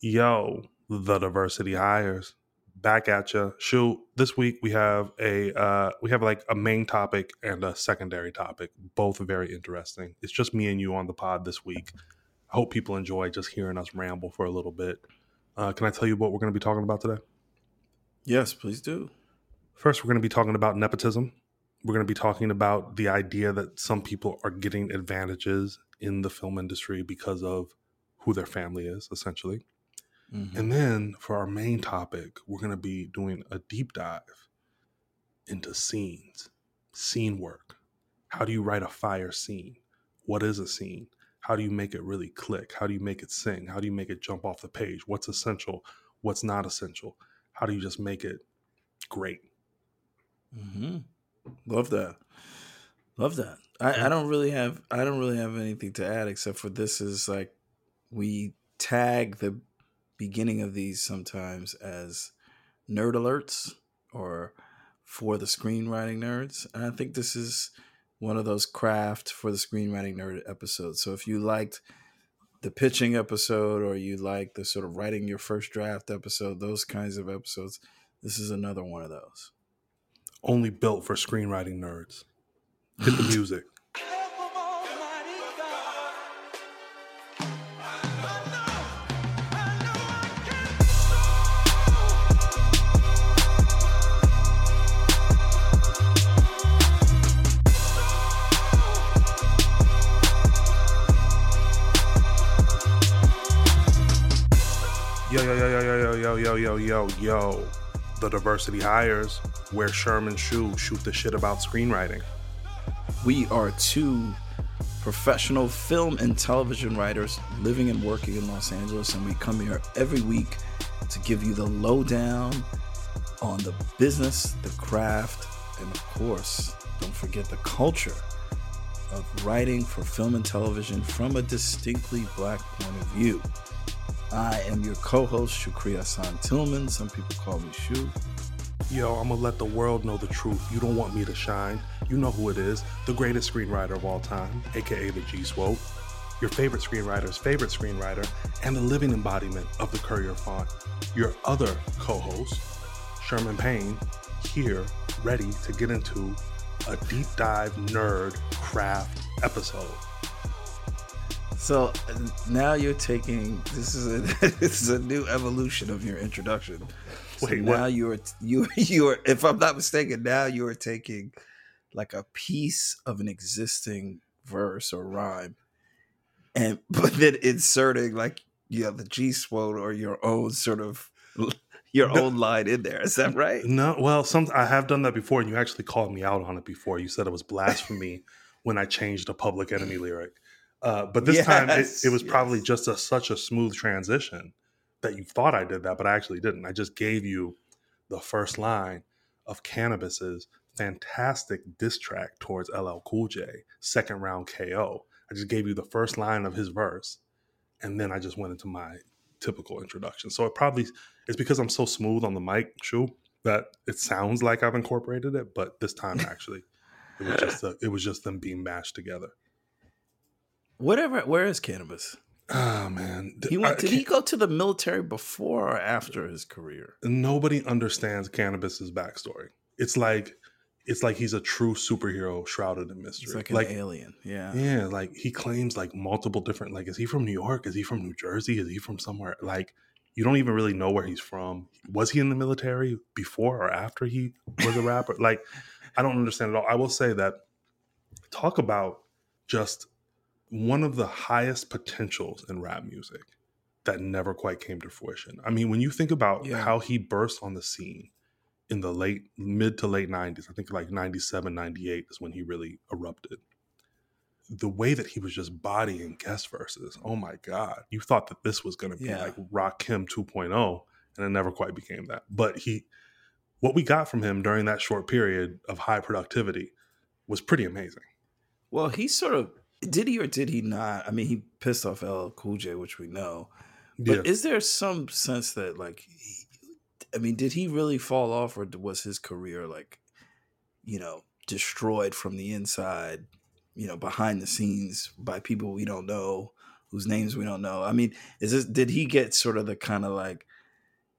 Yo, the diversity hires back at you. Shoot, this week we have a uh, we have like a main topic and a secondary topic, both very interesting. It's just me and you on the pod this week. I hope people enjoy just hearing us ramble for a little bit. Uh, can I tell you what we're going to be talking about today? Yes, please do. First, we're going to be talking about nepotism. We're going to be talking about the idea that some people are getting advantages in the film industry because of who their family is, essentially. Mm-hmm. And then for our main topic, we're going to be doing a deep dive into scenes, scene work. How do you write a fire scene? What is a scene? How do you make it really click? How do you make it sing? How do you make it jump off the page? What's essential? What's not essential? How do you just make it great? Mm-hmm. Love that. Love that. I, I don't really have I don't really have anything to add except for this is like we tag the beginning of these sometimes as nerd alerts or for the screenwriting nerds. And I think this is one of those craft for the screenwriting nerd episodes. So if you liked the pitching episode or you like the sort of writing your first draft episode, those kinds of episodes, this is another one of those. Only built for screenwriting nerds. Hit the music. Yo, yo, yo. The diversity hires where Sherman Shu shoot the shit about screenwriting. We are two professional film and television writers living and working in Los Angeles, and we come here every week to give you the lowdown on the business, the craft, and of course, don't forget the culture of writing for film and television from a distinctly black point of view. I am your co-host Shukree Hassan Tilghman. Some people call me Shu. Yo, I'm gonna let the world know the truth. You don't want me to shine. You know who it is. The greatest screenwriter of all time, aka the G Swope. Your favorite screenwriter's favorite screenwriter, and the living embodiment of the Courier font. Your other co-host, Sherman Payne, here, ready to get into a deep dive nerd craft episode. So now you're taking this is a this is a new evolution of your introduction. So Wait, now what? you're you you're if I'm not mistaken, now you're taking like a piece of an existing verse or rhyme, and but then inserting like you have the G swole or your own sort of your own line in there. Is that right? No, well, some I have done that before, and you actually called me out on it before. You said it was blasphemy when I changed a Public Enemy lyric. Uh, but this yes, time it, it was yes. probably just a, such a smooth transition that you thought I did that, but I actually didn't. I just gave you the first line of Canibus's fantastic diss track towards LL Cool J, second round KO. I just gave you the first line of his verse, and then I just went into my typical introduction. So it probably it's because I'm so smooth on the mic, Shu, that it sounds like I've incorporated it, but this time actually it was just a, it was just them being mashed together. Whatever. Where is Canibus? Oh man, he went. Did he go to the military before or after his career? Nobody understands Canibus's backstory. It's like, it's like he's a true superhero shrouded in mystery. It's like an alien. Yeah. Yeah. Like he claims like multiple different. Like, is he from New York? Is he from New Jersey? Is he from somewhere? Like, you don't even really know where he's from. Was he in the military before or after he was a rapper? like, I don't understand at all. I will say that talk about just one of the highest potentials in rap music that never quite came to fruition. I mean, when you think about yeah. how he burst on the scene in the late mid to late 90s, I think like 97, 98 is when he really erupted. The way that he was just bodying guest verses, oh my God. You thought that this was going to be yeah. like Rakim 2.0, and it never quite became that. But he, what we got from him during that short period of high productivity was pretty amazing. Well, he sort of did he or did he not? I mean, he pissed off LL Cool J, which we know. But yeah. is there some sense that, like, he, I mean, did he really fall off, or was his career like, you know, destroyed from the inside, you know, behind the scenes by people we don't know, whose names we don't know. I mean, is this did he get sort of the kind of like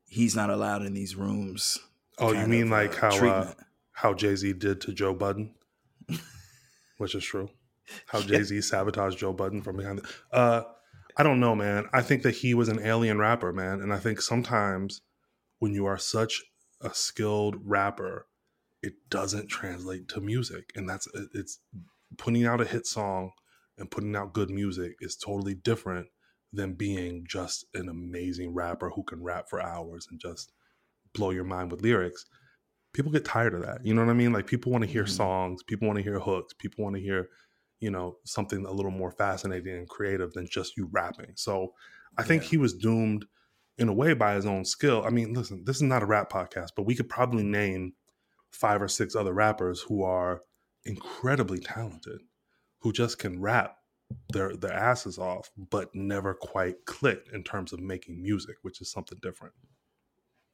he's not allowed in these rooms? Oh, you mean of, like uh, how uh, how Jay Z did to Joe Budden, which is true. How Jay Z sabotaged Joe Budden from behind. The, uh, I don't know, man. I think that he was an alien rapper, man, and I think sometimes when you are such a skilled rapper, it doesn't translate to music, and that's it's putting out a hit song and putting out good music is totally different than being just an amazing rapper who can rap for hours and just blow your mind with lyrics. People get tired of that. You know what I mean? Like people want to hear Mhm. songs, people want to hear hooks, people want to hear, you know, something a little more fascinating and creative than just you rapping. So I think Yeah. he was doomed in a way by his own skill. I mean, listen, this is not a rap podcast, but we could probably name five or six other rappers who are incredibly talented, who just can rap their their asses off, but never quite clicked in terms of making music, which is something different.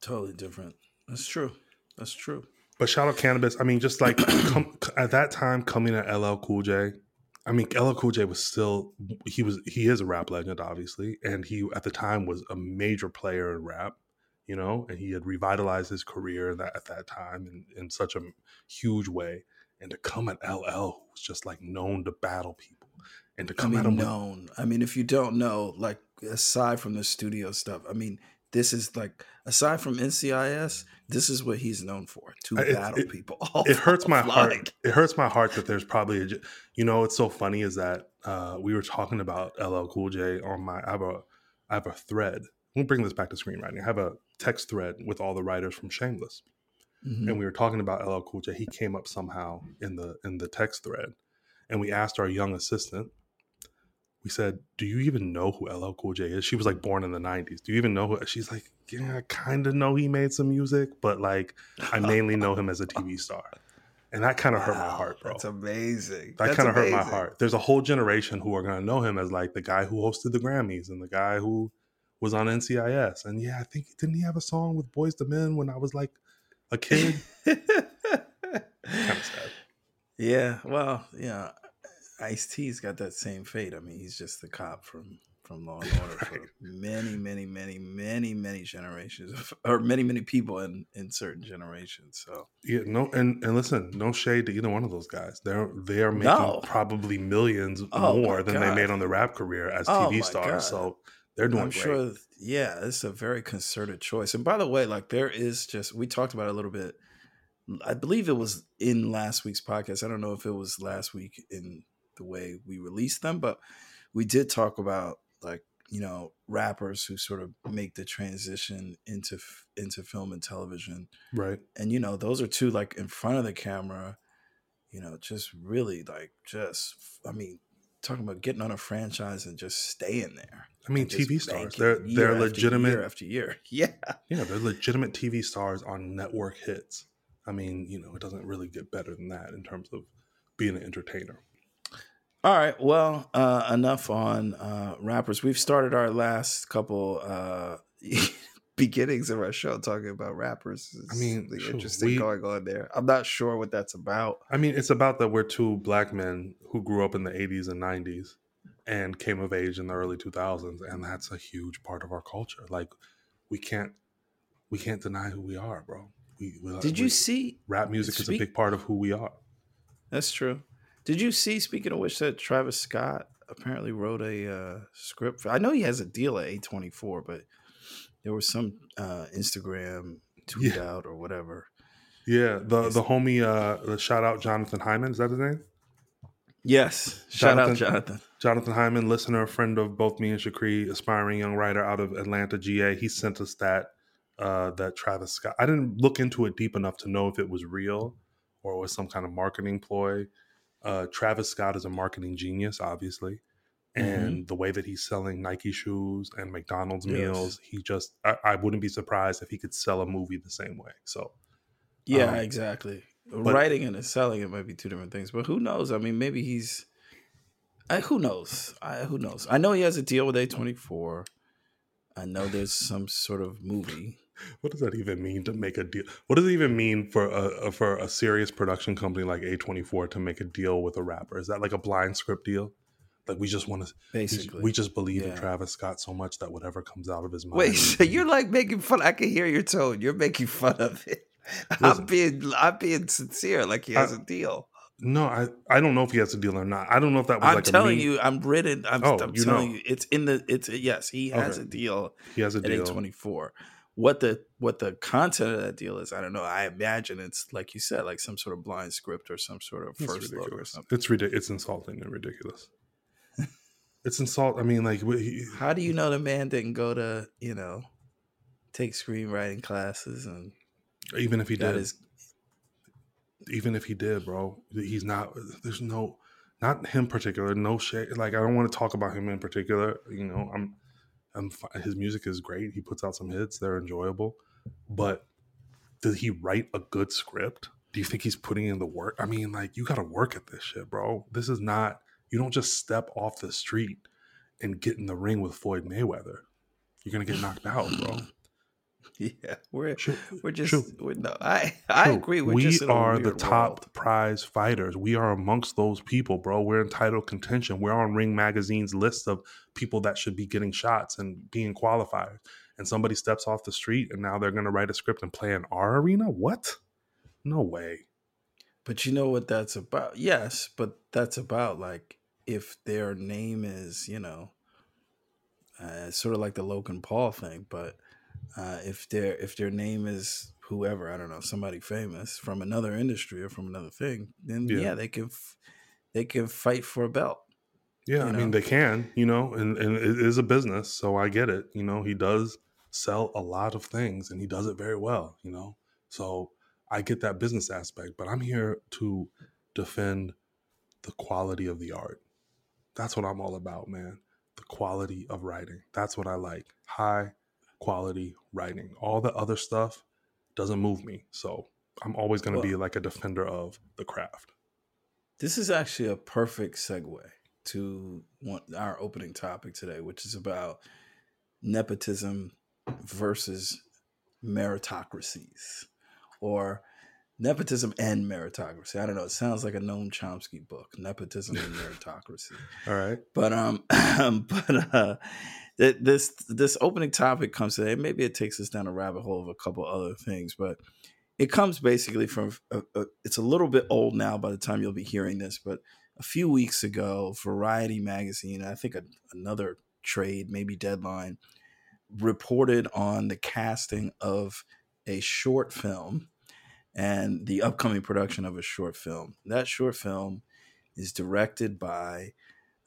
Totally different. That's true. That's true. But shout out Canibus. I mean, just like come, at that time, coming at LL Cool J. I mean, LL Cool J was still he was he is a rap legend, obviously, and he at the time was a major player in rap. You know, and he had revitalized his career that at that time in, in such a huge way. And to come at LL, who was just like known to battle people, and to I come at mean, him with known. I mean, if you don't know, like aside from the studio stuff, I mean, this is like aside from NCIS, this is what he's known for to it- battle it- people. it hurts my heart. It hurts my heart that there's probably a, you know, it's so funny is that uh, we were talking about LL Cool J on my, I have a, I have a thread. We'll bring this back to screenwriting. I have a text thread with all the writers from Shameless, Mhm. and we were talking about LL Cool J. He came up somehow in the in the text thread, and we asked our young assistant. We said, "Do you even know who LL Cool J is?" She was like born in the '90s. Do you even know who? She's like, "Yeah, I kind of know he made some music, but like, I mainly know him as a TV star." And that kind of hurt my heart, bro. That's amazing. That kind of hurt my heart. There's a whole generation who are to know him as like the guy who hosted the Grammys and the guy who was on NCIS. And yeah, I think didn't he have a song with Boyz II Men when I was like a kid? kind of sad. yeah, well, yeah. Ice T's got that same fate. I mean, he's just the cop from from Law and Order Right. for many, many, many, many, many generations, of, or many, many people in in certain generations. So Yeah, no, and and listen, no shade to either one of those guys. They're they are making No. probably millions Oh, more than they made on their rap career as Oh, TV stars. God. So they're doing I'm great. sure, yeah, it's a very concerted choice. And by the way, like there is just we talked about it a little bit. I believe it was in last week's podcast. I don't know if it was last week in the way we release them, but we did talk about like you know rappers who sort of make the transition into into film and television, Right. and you know those are two like in front of the camera, you know, just really like just I mean talking about getting on a franchise and just staying there. I mean, TV stars. They're they're after legitimate. year after year. Yeah, Yeah, they're legitimate TV stars on network hits. I mean, you know, it doesn't really get better than that in terms of being an entertainer. All right. Well, uh, enough on uh, rappers. We've started our last couple uh, beginnings of our show talking about rappers. I mean, Something sure, interesting we- going on there. I'm not sure what that's about. I mean, it's about that we're two black men who grew up in the 80s and 90s and came of age in the early 2000s and that's a huge part of our culture. Like we can't we can't deny who we are, bro. We, we Did we- you see? rap music is a big part of who we are. That's true. Did you see? Speaking of which, that Travis Scott apparently wrote a uh, script. For, I know he has a deal at A24, but there was some uh, Instagram tweet out or whatever. Yeah, the Yes. the homie uh the shout out Jonathan Hyman, is that his name? Yes. Shout out, Jonathan- Jonathan. Jonathan Hyman, listener, friend of both me and Shukree, aspiring young writer out of Atlanta, GA. He sent us that uh, that Travis Scott. I didn't look into it deep enough to know if it was real or was some kind of marketing ploy. Uh, Travis Scott is a marketing genius, obviously, and the way that he's selling Nike shoes and McDonald's Yes. meals, he just I, I wouldn't be surprised if he could sell a movie the same way. So Yeah, Um, exactly. but- Writing and selling it might be two different things, but who knows? I mean, maybe he's. I, who knows? I, who knows? I know he has a deal with A twenty four. I know there's some sort of movie. What does that even mean to make a deal? What does it even mean for a, for a serious production company like A24 to make a deal with a rapper? Is that like a blind script deal? Like we just want to Basically, we just believe in Travis Scott so much that whatever comes out of his mouth. Wait, so you're like making fun? I can hear your tone. You're making fun of it. I'm Listen. being, I'm being sincere. Like he has I- a deal. no, I I don't know if he has a deal or not. I don't know if that was I'm like telling you, I'm written. I'm, Oh, I'm you telling know. you, it's in the. It's yes, he has Okay. a deal he has a at deal. A24. What the what the content of that deal is, I don't know. I imagine it's like you said, like some sort of blind script or some sort of first look or something. It's ridiculous. It's insulting and ridiculous. it's insult. I mean, like he- How do you know the man didn't go to you know take screenwriting classes and even if he did, his even if he did, bro, he's not. There's no, not him particular. No shade. Like I don't want to talk about him in particular. You know, I'm, I'm. His music is great. He puts out some hits. They're enjoyable. But did he write a good script? Do you think he's putting in the work? I mean, like you got to work at this shit, bro. This is not. You don't just step off the street and get in the ring with Floyd Mayweather. You're gonna get knocked out, bro. yeah. We're we're just we're, no. I I agree. We're we just are the top world. prize fighters. We are amongst those people, bro. We're in title contention. We're on Ring Magazine's list of people that should be getting shots and being qualified. And somebody steps off the street and now they're going to write a script and play in our arena? What? No way. But you know what that's about? Yes, but that's about like if their name is, you know, uh, sort of like the Logan Paul thing. But uh, if their if their name is whoever, I don't know, somebody famous from another industry or from another thing, then Yeah. yeah, they can f- they can fight for a belt. Yeah, I know? mean they can, you know, and, and it is a business, so I get it. You know, he does sell a lot of things and he does it very well, you know. So I get that business aspect, but I'm here to defend the quality of the art. That's what I'm all about, man. The quality of writing. That's what I like. High quality writing. All the other stuff doesn't move me. So I'm always going to be like a defender of the craft. This is actually a perfect segue to one, our opening topic today, which is about nepotism versus meritocracies or nepotism and meritocracy. I don't know. It sounds like a Noam Chomsky book, nepotism and meritocracy. All right. But um, but uh, th- this this opening topic comes today. Maybe it takes us down a rabbit hole of a couple other things, but it comes basically from. A, a, it's a little bit old now by the time you'll be hearing this, but a few weeks ago, Variety magazine, I think a, another trade, maybe Deadline, reported on the casting of a short film and the upcoming production of a short film. That short film is directed by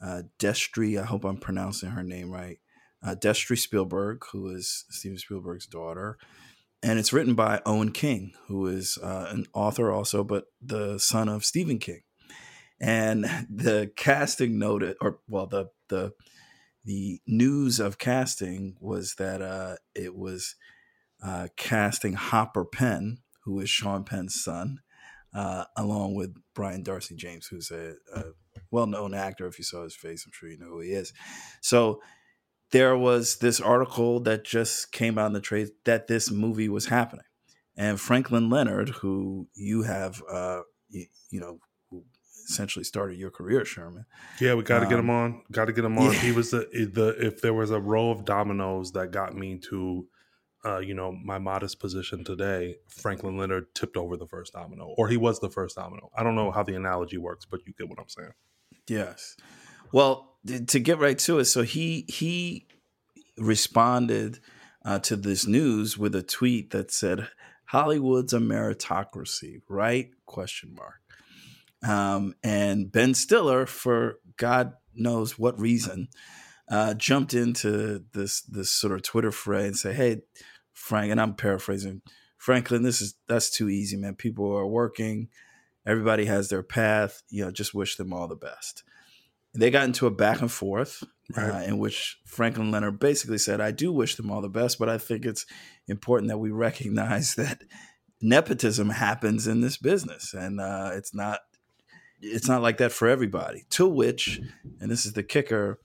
uh, Destry. I hope I'm pronouncing her name right. Uh, Destry Spielberg, who is Steven Spielberg's daughter, and it's written by Owen King, who is uh, an author also, but the son of Stephen King. And the casting noted, or well, the the the news of casting was that uh, it was uh, casting Hopper Penn, who is Sean Penn's son, uh, along with Brian Darcy James, who's a, a well-known actor. If you saw his face, I'm sure you know who he is. So there was this article that just came out in the trade that this movie was happening, and Franklin Leonard, who you have, uh, you, you know, who essentially started your career, Sherman. Yeah, we got to get Um, him on. Got to get him on. yeah. He was the the if there was a row of dominoes that got me to, uh, you know, my modest position today. Franklin Leonard tipped over the first domino, or he was the first domino. I don't know how the analogy works, but you get what I'm saying. Yes. Well, to get right to it, so he he responded uh, to this news with a tweet that said, "Hollywood's a meritocracy, right?" Question mark. Um, and Ben Stiller, for God knows what reason, uh, jumped into this this sort of Twitter fray and said, "Hey, Frank," and I'm paraphrasing, Franklin, this is that's too easy, man. People are working, everybody has their path. You know, just wish them all the best. They got into a back and forth uh, in which Franklin Leonard basically said, "I do wish them all the best, but I think it's important that we recognize that nepotism happens in this business, and uh, it's not." It's not like that for everybody. To which, and this is the kicker,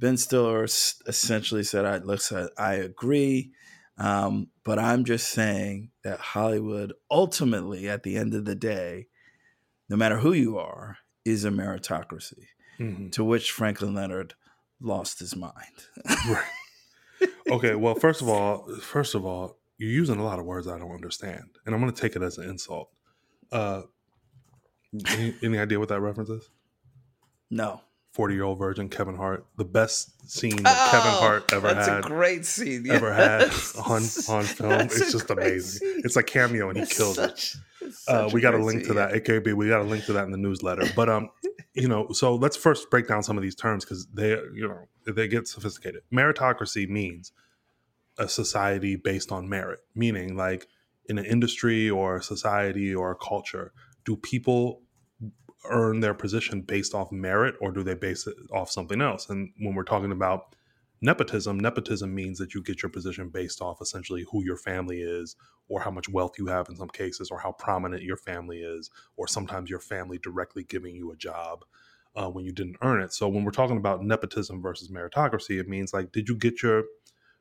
Ben Stiller essentially said, "I listen, I agree, um, but I'm just saying that Hollywood ultimately, at the end of the day, no matter who you are, is a meritocracy." Mm-hmm. To which Franklin Leonard lost his mind. right. Okay. Well, first of all, first of all, you're using a lot of words I don't understand, and I'm going to take it as an insult. Uh, any, any idea what that reference is? No. 40 year old virgin Kevin Hart, the best scene that oh, Kevin Hart ever that's had. That's a great scene. Yes. Ever had on, on film. That's it's just amazing. Scene. It's a cameo and he it's kills such, it. Uh, we got a link scene, to that. AKB, we got a link to that in the newsletter. But, um, you know, so let's first break down some of these terms because they, you know, they get sophisticated. Meritocracy means a society based on merit, meaning like in an industry or a society or a culture, do people earn their position based off merit or do they base it off something else? And when we're talking about nepotism, nepotism means that you get your position based off essentially who your family is or how much wealth you have in some cases or how prominent your family is or sometimes your family directly giving you a job. Uh, when you didn't earn it. So when we're talking about nepotism versus meritocracy, it means like, did you get your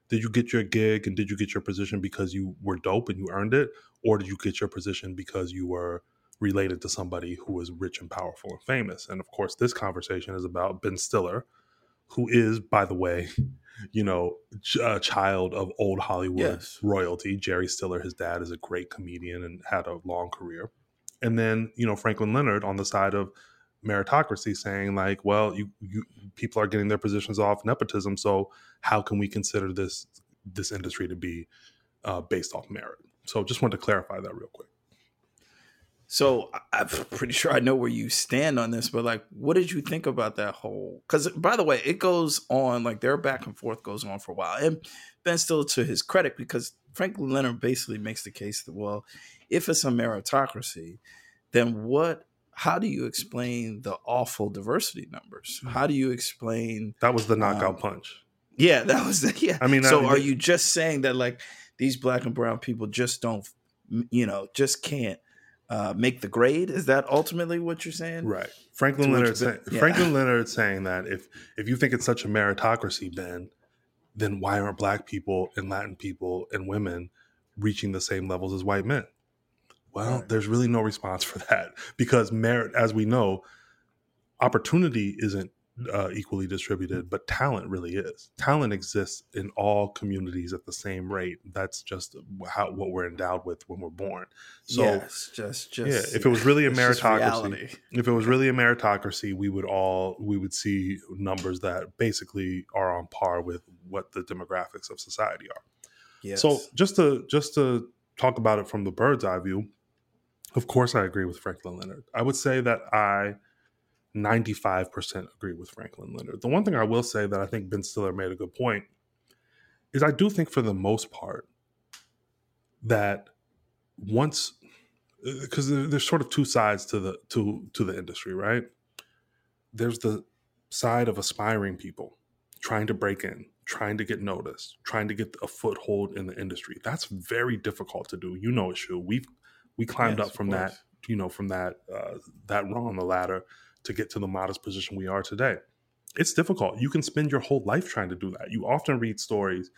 did you get your gig and did you get your position because you were dope and you earned it, or did you get your position because you were related to somebody who was rich and powerful and famous. And of course, this conversation is about Ben Stiller, who is, by the way, you know, a child of old Hollywood yes. royalty. Jerry Stiller, his dad, is a great comedian and had a long career. And then, you know, Franklin Leonard on the side of meritocracy saying like, well, you, you people are getting their positions off nepotism, so how can we consider this this industry to be uh, based off merit? So just wanted to clarify that real quick. So I'm pretty sure I know where you stand on this, but like, what did you think about that whole? Because by the way, it goes on like their back and forth goes on for a while, and Ben still to his credit, because Franklin Leonard basically makes the case that well, if it's a meritocracy, then what? How do you explain the awful diversity numbers? Hmm. How do you explain that was the knockout um, punch? Yeah, that was the, yeah. I mean, so I mean, are you just saying that like these black and brown people just don't, you know, just can't uh, make the grade. Is that ultimately what you're saying? Right. Franklin Leonard. Yeah. Franklin Leonard saying that if if you think it's such a meritocracy, Ben, then why aren't black people and Latin people and women reaching the same levels as white men? Well, right. there's really no response for that because merit, as we know, opportunity isn't uh, equally distributed, but talent really is. Talent exists in all communities at the same rate. That's just how what we're endowed with when we're born. So, yes, just just yeah. If it was really a meritocracy, if it was really a meritocracy, we would all we would see numbers that basically are on par with what the demographics of society are. Yes. So just to just to talk about it from the bird's eye view, of course, I agree with Franklin Leonard. I would say that I 95% agree with Franklin Leonard. The one thing I will say that I think Ben Stiller made a good point is I do think for the most part that once because there's sort of two sides to the to to the industry, right? There's the side of aspiring people trying to break in, trying to get noticed, trying to get a foothold in the industry. That's very difficult to do. You know it, Shu. We've we climbed yes, up from that, you know, from that uh, that rung on the ladder to get to the modest position we are today. It's difficult. You can spend your whole life trying to do that. You often read stories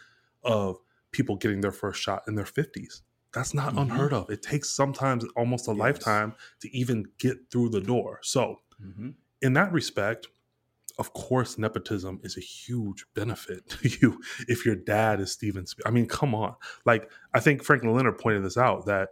of people getting their first shot in their 50s. That's not mm-hmm. unheard of. It takes sometimes almost a yes. lifetime to even get through the door. So, mm-hmm. in that respect, of course, nepotism is a huge benefit to you if your dad is Steven Spielberg. I mean, come on. Like, I think Franklin Leonard pointed this out that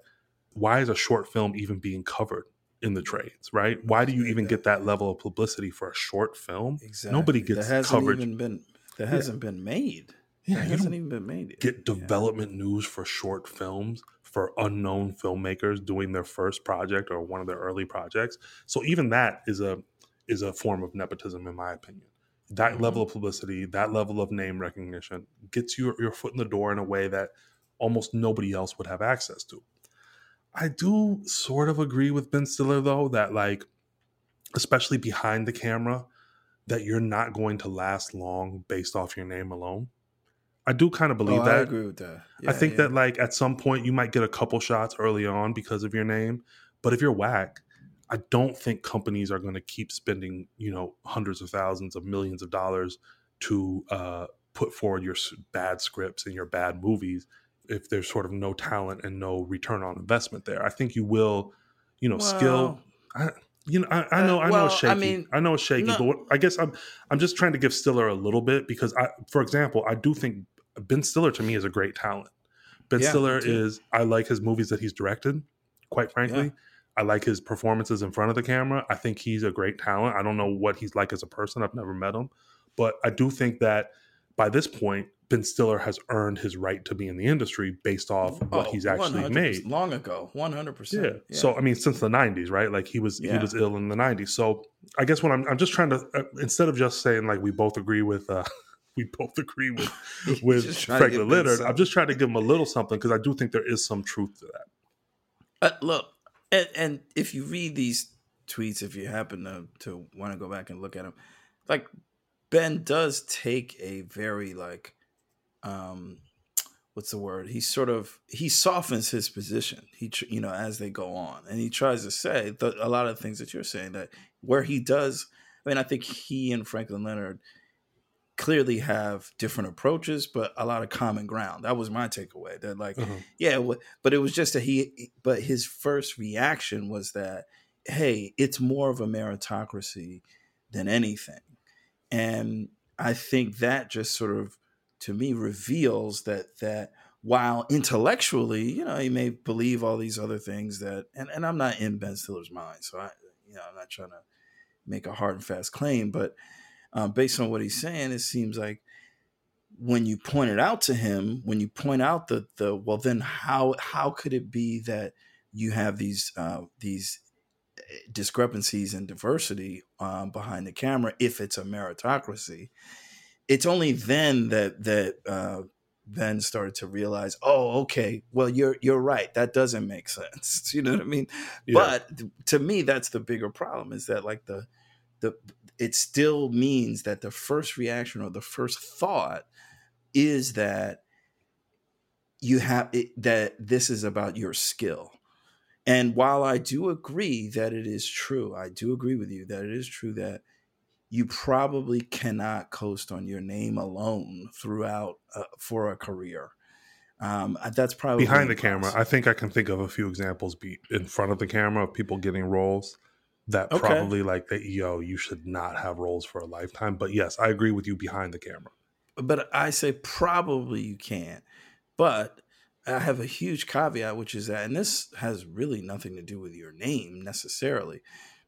why is a short film even being covered? In the trades, right? Why do you even get that level of publicity for a short film? Exactly. Nobody gets that hasn't coverage. Even been, that hasn't yeah. been made. Yeah, that hasn't even been made. Yet. Get development yeah. news for short films for unknown filmmakers doing their first project or one of their early projects. So even that is a is a form of nepotism, in my opinion. That mm-hmm. level of publicity, that level of name recognition, gets you your foot in the door in a way that almost nobody else would have access to. I do sort of agree with Ben Stiller though that like especially behind the camera that you're not going to last long based off your name alone. I do kind of believe oh, that. I agree with that. Yeah, I think yeah. that like at some point you might get a couple shots early on because of your name, but if you're whack, I don't think companies are going to keep spending, you know, hundreds of thousands of millions of dollars to uh, put forward your bad scripts and your bad movies if there's sort of no talent and no return on investment there. I think you will, you know, well, skill. I, You know, I, I know, Uh, I know, well, it's shaky. I I, know it's shaky, no- but what, I guess I'm, I'm just trying to give Stiller a little bit because I, for example, I do think Ben Stiller to me is a great talent. Ben Yeah, Stiller is, I like his movies that he's directed. Quite frankly, Yeah. I like his performances in front of the camera. I think he's a great talent. I don't know what he's like as a person. I've never met him, but I do think that by this point, Ben Stiller has earned his right to be in the industry based off what Oh, he's actually made. long ago, one hundred percent. Yeah. So I mean, since the '90s, right? Like he was he was ill in the '90s. So I guess what I'm I'm just trying to uh, instead of just saying like we both agree with uh we both agree with with to Franklin Leonard, I'm just trying to give him a little something because I do think there is some truth to that. Uh, look, and, and if you read these tweets, if you happen to to want to go back and look at them, like Ben does take a very like, um, what's the word? He sort of he softens his position. He tr- you know as they go on, and he tries to say the, a lot of things that you're saying that where he does. I mean, I think he and Franklin Leonard clearly have different approaches, but a lot of common ground. That was my takeaway. That like Uh-huh. yeah, but it was just that he, but his first reaction was that, hey, it's more of a meritocracy than anything. And I think that just sort of, to me, reveals that, that while intellectually, you know, he may believe all these other things that, and, and I'm not in Ben Stiller's mind, so I, you know, I'm not trying to make a hard and fast claim, but um, based on what he's saying, it seems like when you point it out to him, when you point out the the well, then how how could it be that you have these uh, these discrepancies and diversity um, behind the camera if it's a meritocracy? It's only then that that uh, Ben started to realize, oh, okay, well, you're you're right. That doesn't make sense. You know what I mean? Yeah. But to me, that's the bigger problem is that like the the it still means that the first reaction or the first thought is that you have it, that this is about your skill. And while I do agree that it is true, I do agree with you that it is true that you probably cannot coast on your name alone throughout uh, for a career. Um, that's probably behind the camera. I think I can think of a few examples be in front of the camera of people getting roles that Okay. probably like that. Yo, you should not have roles for a lifetime. But yes, I agree with you behind the camera. but I say probably you can't. But I have a huge caveat, which is that, and this has really nothing to do with your name necessarily,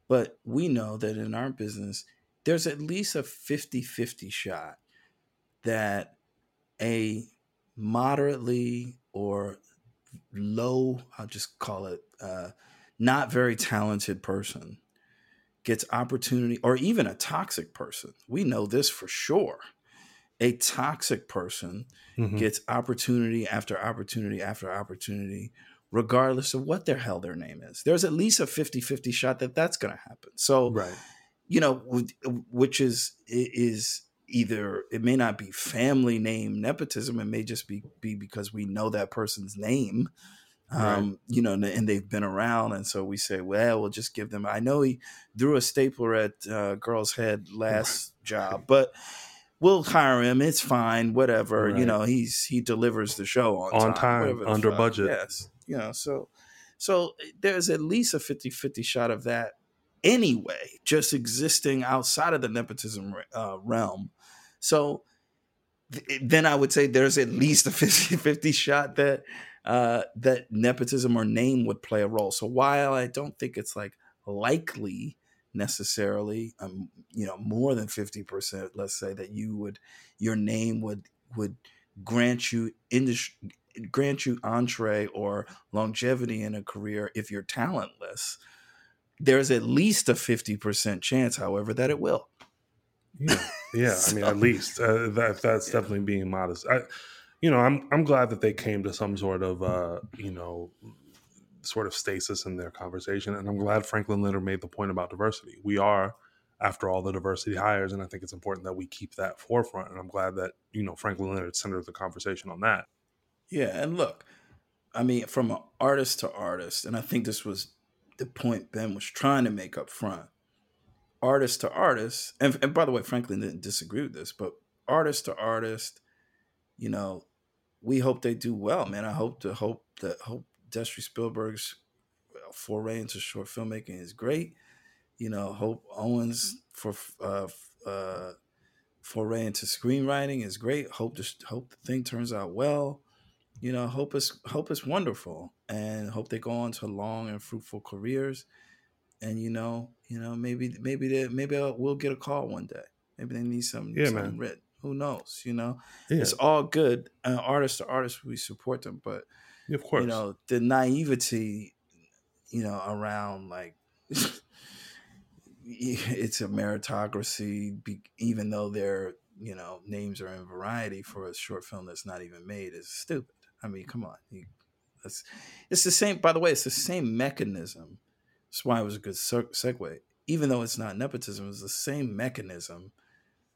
but we know that in our business, there's at least a 50 50 shot that a moderately or low, I'll just call it, uh, not very talented person gets opportunity, or even a toxic person. We know this for sure. A toxic person Mhm. gets opportunity after opportunity after opportunity, regardless of what their hell their name is. There's at least a 50 50 shot that that's going to happen. So, Right. you know, which is is either it may not be family name nepotism, it may just be be because we know that person's name, um, you know, and- and they've been around, and so we say, well, we'll just give them. I know he threw a stapler at uh, girl's head last job, but we'll hire him. It's fine, whatever. You know, he's he delivers the show on, On time, the under fuck. budget. Yes, you know, so so there's at least a 50-50 shot of that anyway, just existing outside of the nepotism uh, realm. So th- then I would say there's at least a 50-50 shot that uh, that nepotism or name would play a role. So while I don't think it's like likely necessarily, um, you know, more than 50%, let's say that you would your name would would grant you industry grant you entree or longevity in a career if you're talentless. There's at least a 50% chance, however, that it will. Yeah, yeah. I mean, at least uh, that that's Yeah. definitely being modest. I, you know, I'm I'm glad that they came to some sort of uh, you know, sort of stasis in their conversation, and I'm glad Franklin Leonard made the point about diversity. We are, after all, the diversity hires, and I think it's important that we keep that forefront. And I'm glad that you know Franklin Leonard centered the conversation on that. Yeah, and look, I mean, from an artist to artist, and I think this was the point Ben was trying to make up front. Artist to artist, and, and by the way, Franklin didn't disagree with this, but artist to artist, you know, we hope they do well, man. I hope to hope that hope Destry Spielberg's foray into short filmmaking is great. you know, Hope Owens for uh, uh, foray into screenwriting is great. Hope this, hope the thing turns out well. You know, hope is hope is wonderful, and hope they go on to long and fruitful careers. And you know, you know, maybe maybe they, maybe I'll, we'll get a call one day. Maybe they need some Yeah, something man. written. Who knows? You know, Yeah, it's all good. Uh, artist to artist, we support them, but of course. you know the naivety you know around like it's a meritocracy be, even though their you know names are in variety for a short film that's not even made is stupid. I mean come on you, that's, it's the same by the way it's the same mechanism. That's why it was a good segue. Even though it's not nepotism it's the same mechanism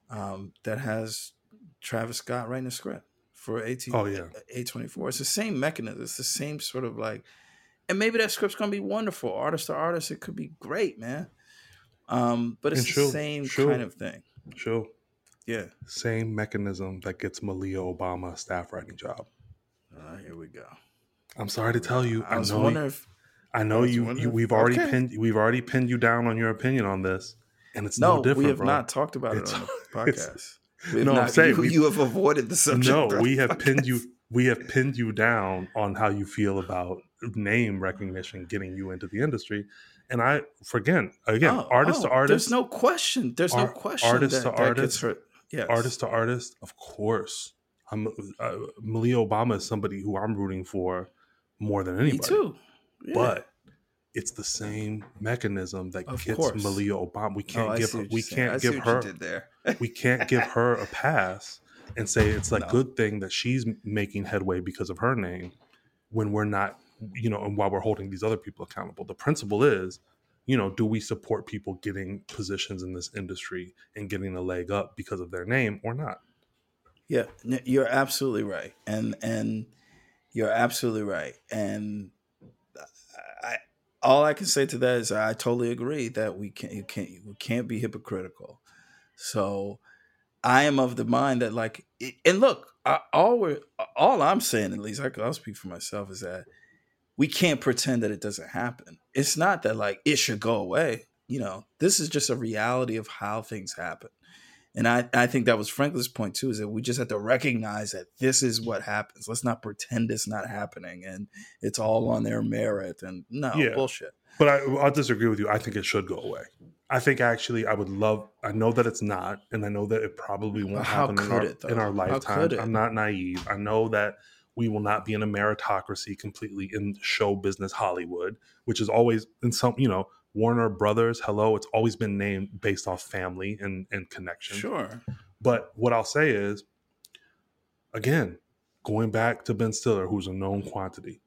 um, that has travis scott writing a script for AT, Oh, yeah. A24. It's the same mechanism. It's the same sort of like, and maybe that script's gonna be wonderful. Artist to artist, it could be great, man. Um, but it's And the sure, same sure. kind of thing. Sure. Yeah. Same mechanism that gets Malia Obama a staff writing job. Uh, here we go. I'm sorry to tell you. I I, was know. wondering if I know was you, wondering you. We've already okay. pinned. We've already pinned you down on your opinion on this, and it's no, no, different. we have bro. not talked about It's- it on the podcast. No, I'm saying you, you have avoided the subject. no, we have pinned you. We have pinned you down on how you feel about name recognition getting you into the industry, and I forget again, Oh, artist to oh, artist, There's no question. There's no question. artist that, to that artist. Yes. artist to artist, of course. I'm uh, Malia Obama is somebody who I'm rooting for more than anybody. Me too. Yeah. but it's the same mechanism that Of gets course. Malia Obama. We Oh, can't I give her, we you're saying. I can't give her we can't give her a pass and say it's a No. good thing that she's making headway because of her name when we're not you know and while we're holding these other people accountable the principle is you know do we support people getting positions in this industry and getting a leg up because of their name or not Yeah, you're absolutely right, and and you're absolutely right, and all I can say to that is I totally agree that we can't can't we can't be hypocritical. So I am of the mind that like, and look, I, all we're all I'm saying at least I I'll speak for myself is that we can't pretend that it doesn't happen. It's not that like it should go away. You know, this is just a reality of how things happen. And I, I think that was Franklin's point too, is that we just have to recognize that this is what happens. Let's not pretend it's not happening and it's all on their merit and no Yeah. bullshit. but I, i'll disagree with you i think it should go away i think actually i would love i know that it's not and i know that it probably won't How happen in our, it, in our How lifetime could it? i'm not naive i know that we will not be in a meritocracy completely in show business hollywood which is always in some you know warner brothers hello it's always been named based off family and and connection Sure. but what I'll say is, again, going back to Ben Stiller, who's a known quantity,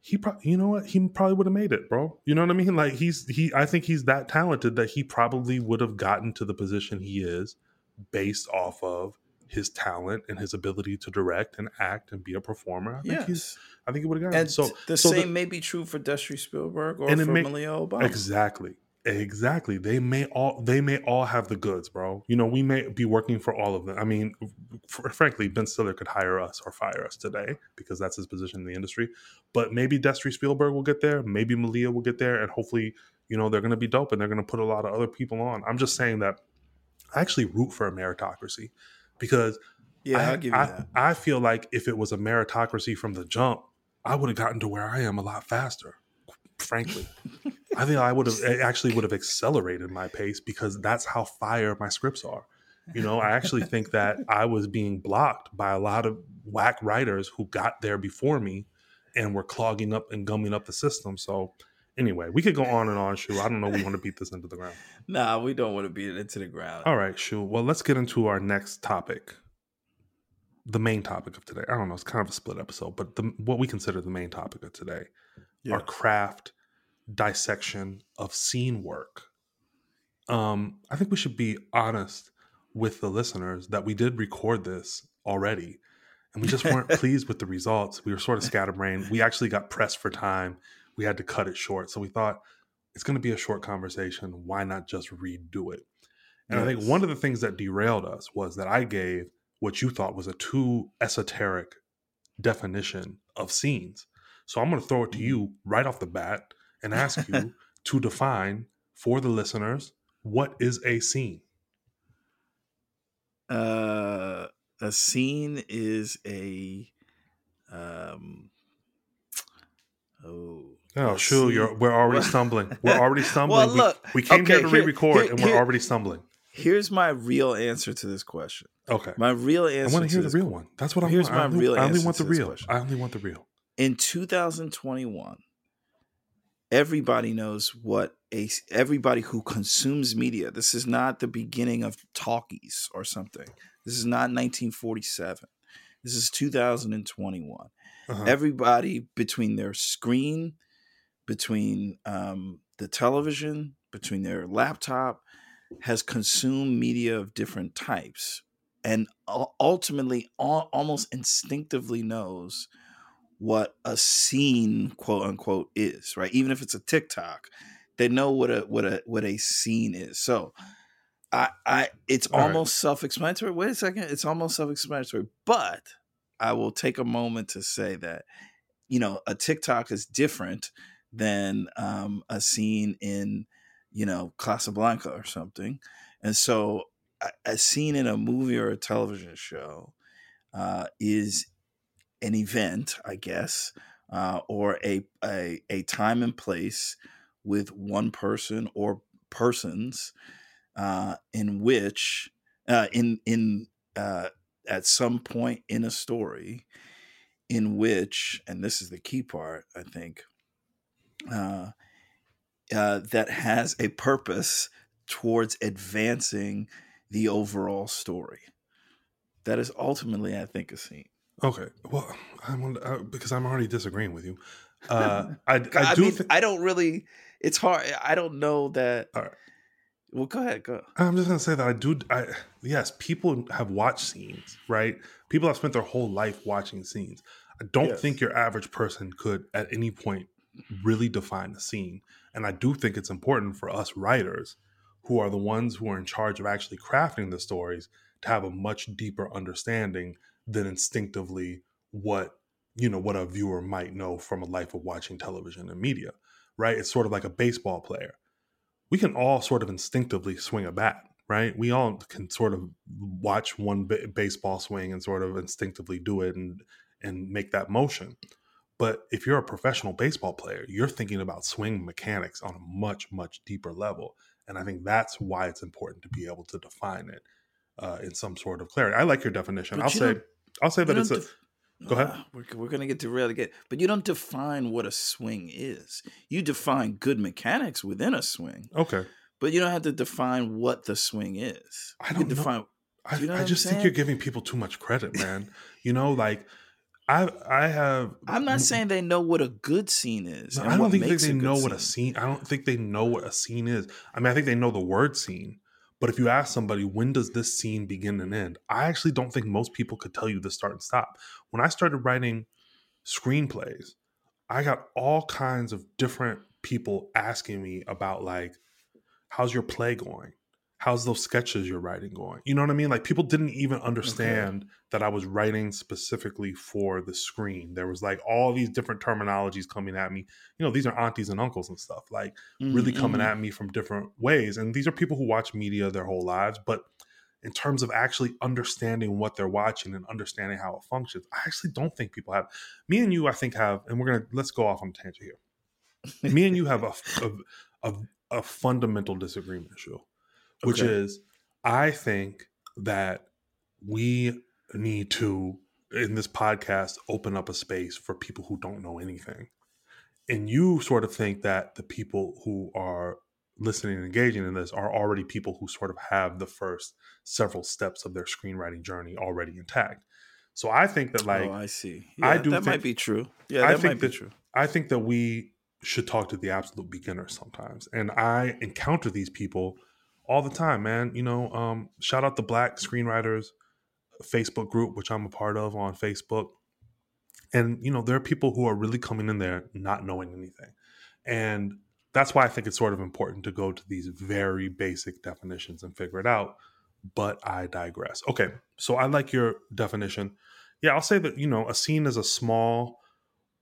he probably, you know what, he probably would have made it, bro. You know what I mean? Like he's he, I think he's that talented that he probably would have gotten to the position he is based off of his talent and his ability to direct and act and be a performer. I think he's, Yes. I think he would have gotten. And. So the so same may be true for Destry Spielberg or for may- Malia Obama. Exactly. Exactly. They may all they may all have the goods, bro. You know, we may be working for all of them. I mean, fr- frankly, Ben Stiller could hire us or fire us today because that's his position in the industry. But maybe Destry Spielberg will get there. Maybe Malia will get there, and hopefully, you know, they're going to be dope and they're going to put a lot of other people on. I'm just saying that I actually root for a meritocracy because yeah, I, I'll give you I, that. I feel like if it was a meritocracy from the jump, I would have gotten to where I am a lot faster. Frankly, I think I would have actually would have accelerated my pace because that's how fire my scripts are. You know, I actually think that I was being blocked by a lot of whack writers who got there before me and were clogging up and gumming up the system. So, anyway, we could go on and on, Shu. I don't know. We want to beat this into the ground. Nah, we don't want to beat it into the ground. All right, Shu. Well, let's get into our next topic. The main topic of today. I don't know. It's kind of a split episode, but the, what we consider the main topic of today Yeah. our craft dissection of scene work. Um, I think we should be honest with the listeners that we did record this already, and we just weren't pleased with the results. We were sort of scatterbrained. We actually got pressed for time. We had to cut it short, so we thought it's going to be a short conversation. Why not just redo it? And I think one of the things that derailed us was that I gave what you thought was a too esoteric definition of scenes. So I'm going to throw it to you right off the bat and ask you to define for the listeners, what is a scene? Uh, a scene is a um. Oh. Oh, sure. You're, we're already stumbling. We're already stumbling. well, look, we, we came okay, here to re-record, here- and we're already stumbling. Here's my real answer to this question. Okay, My real answer. I want to hear the real one. That's what I Here's my only, real I only answer want the real. question. I only want the real. in 2021 everybody knows what a everybody who consumes media this is not the beginning of talkies or something this is not 1947 this is 2021 Uh-huh. everybody between their screen between um, the television between their laptop has consumed media of different types and ultimately almost instinctively knows what a scene quote unquote is right? Even if it's a tiktok they know what a what a what a scene is. So i i it's All right. almost self-explanatory. Wait a second. It's almost self-explanatory but i will take a moment to say that you know a tiktok is different than um, a scene in you know casablanca or something. And so a, a scene in a movie or a television show uh, is an event, I guess, uh, or a, a a time and place with one person or persons uh, in which uh, in in uh, at some point in a story in which, and this is the key part, I think, uh, uh, that has a purpose towards advancing the overall story. That is ultimately, I think, a scene. Okay. Well, I'm on, uh, because I'm already disagreeing with you. Uh, I, I, I, do. mean, thi- I don't really. It's hard. I don't know that. All right. Well, go ahead. Go. I'm just gonna say that I do. I yes, people have watched scenes, right? People have spent their whole life watching scenes. I don't Yes. think your average person could, at any point, really define a scene. And I do think it's important for us writers, who are the ones who are in charge of actually crafting the stories, to have a much deeper understanding than instinctively what you know what a viewer might know from a life of watching television and media. Right? It's sort of like a baseball player we can all sort of instinctively swing a bat, right? We all can sort of watch one ba- baseball swing and sort of instinctively do it and and make that motion. But if you're a professional baseball player, you're thinking about swing mechanics on a much much deeper level, and I think that's why it's important to be able to define it uh, in some sort of clarity. I like your definition. But I'll you say I'll say that it's a Go ahead. Ah, we're, we're gonna get to really get, but you don't define what a swing is. You define good mechanics within a swing, okay. but you don't have to define what the swing is. I don't define. I, You know I just think you're giving people too much credit, man. you know, like I I have I'm not saying they know what a good scene is. No, I don't think they know what a scene. I don't think they know what a scene is. I mean, I think they know the word scene, but if you ask somebody when does this scene begin and end, I actually don't think most people could tell you the start and stop. When I started writing screenplays, I got all kinds of different people asking me about like, how's your play going? How's those sketches you're writing going? You know what I mean? Like people didn't even understand that I was writing specifically for the screen. There was like all these different terminologies coming at me. You know, these are aunties and uncles and stuff, like really Mhm, coming mhm. at me from different ways. And these are people who watch media their whole lives, but in terms of actually understanding what they're watching and understanding how it functions, I actually don't think people have. Me and you, I think, have, and we're gonna let's go off on a tangent here. Me and you have a a, a, a fundamental disagreement, issue, which Okay. is I think that we need to in this podcast open up a space for people who don't know anything and you sort of think that the people who are listening and engaging in this are already people who sort of have the first several steps of their screenwriting journey already intact so i think that oh, like oh, I see. I do that might be true. Yeah, I that think might be that- true. I think that we should talk to the absolute beginners sometimes. And I encounter these people all the time, man. You know, um, shout out the Black Screenwriters Facebook group, which I'm a part of on Facebook. And, you know, there are people who are really coming in there not knowing anything. And that's why I think it's sort of important to go to these very basic definitions and figure it out. But I digress. Okay. So I like your definition. Yeah, I'll say that, you know, a scene is a small,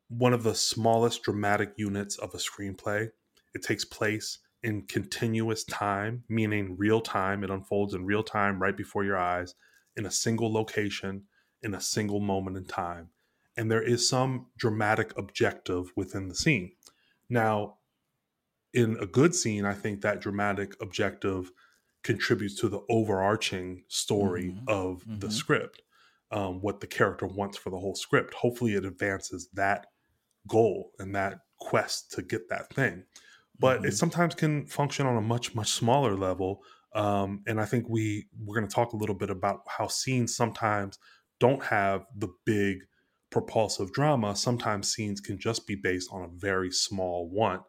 one of the smallest dramatic units of a screenplay. It takes place in continuous time, meaning real time. It unfolds in real time right before your eyes in a single location, in a single moment in time. And there is some dramatic objective within the scene. Now, in a good scene, I think that dramatic objective contributes to the overarching story Mhm. of the Mhm. script, um, what the character wants for the whole script. Hopefully, it advances that goal and that quest to get that thing. But it Mhm. sometimes can function on a much much smaller level. Um, and I think we we're going to talk a little bit about how scenes sometimes don't have the big propulsive drama. Sometimes scenes can just be based on a very small one,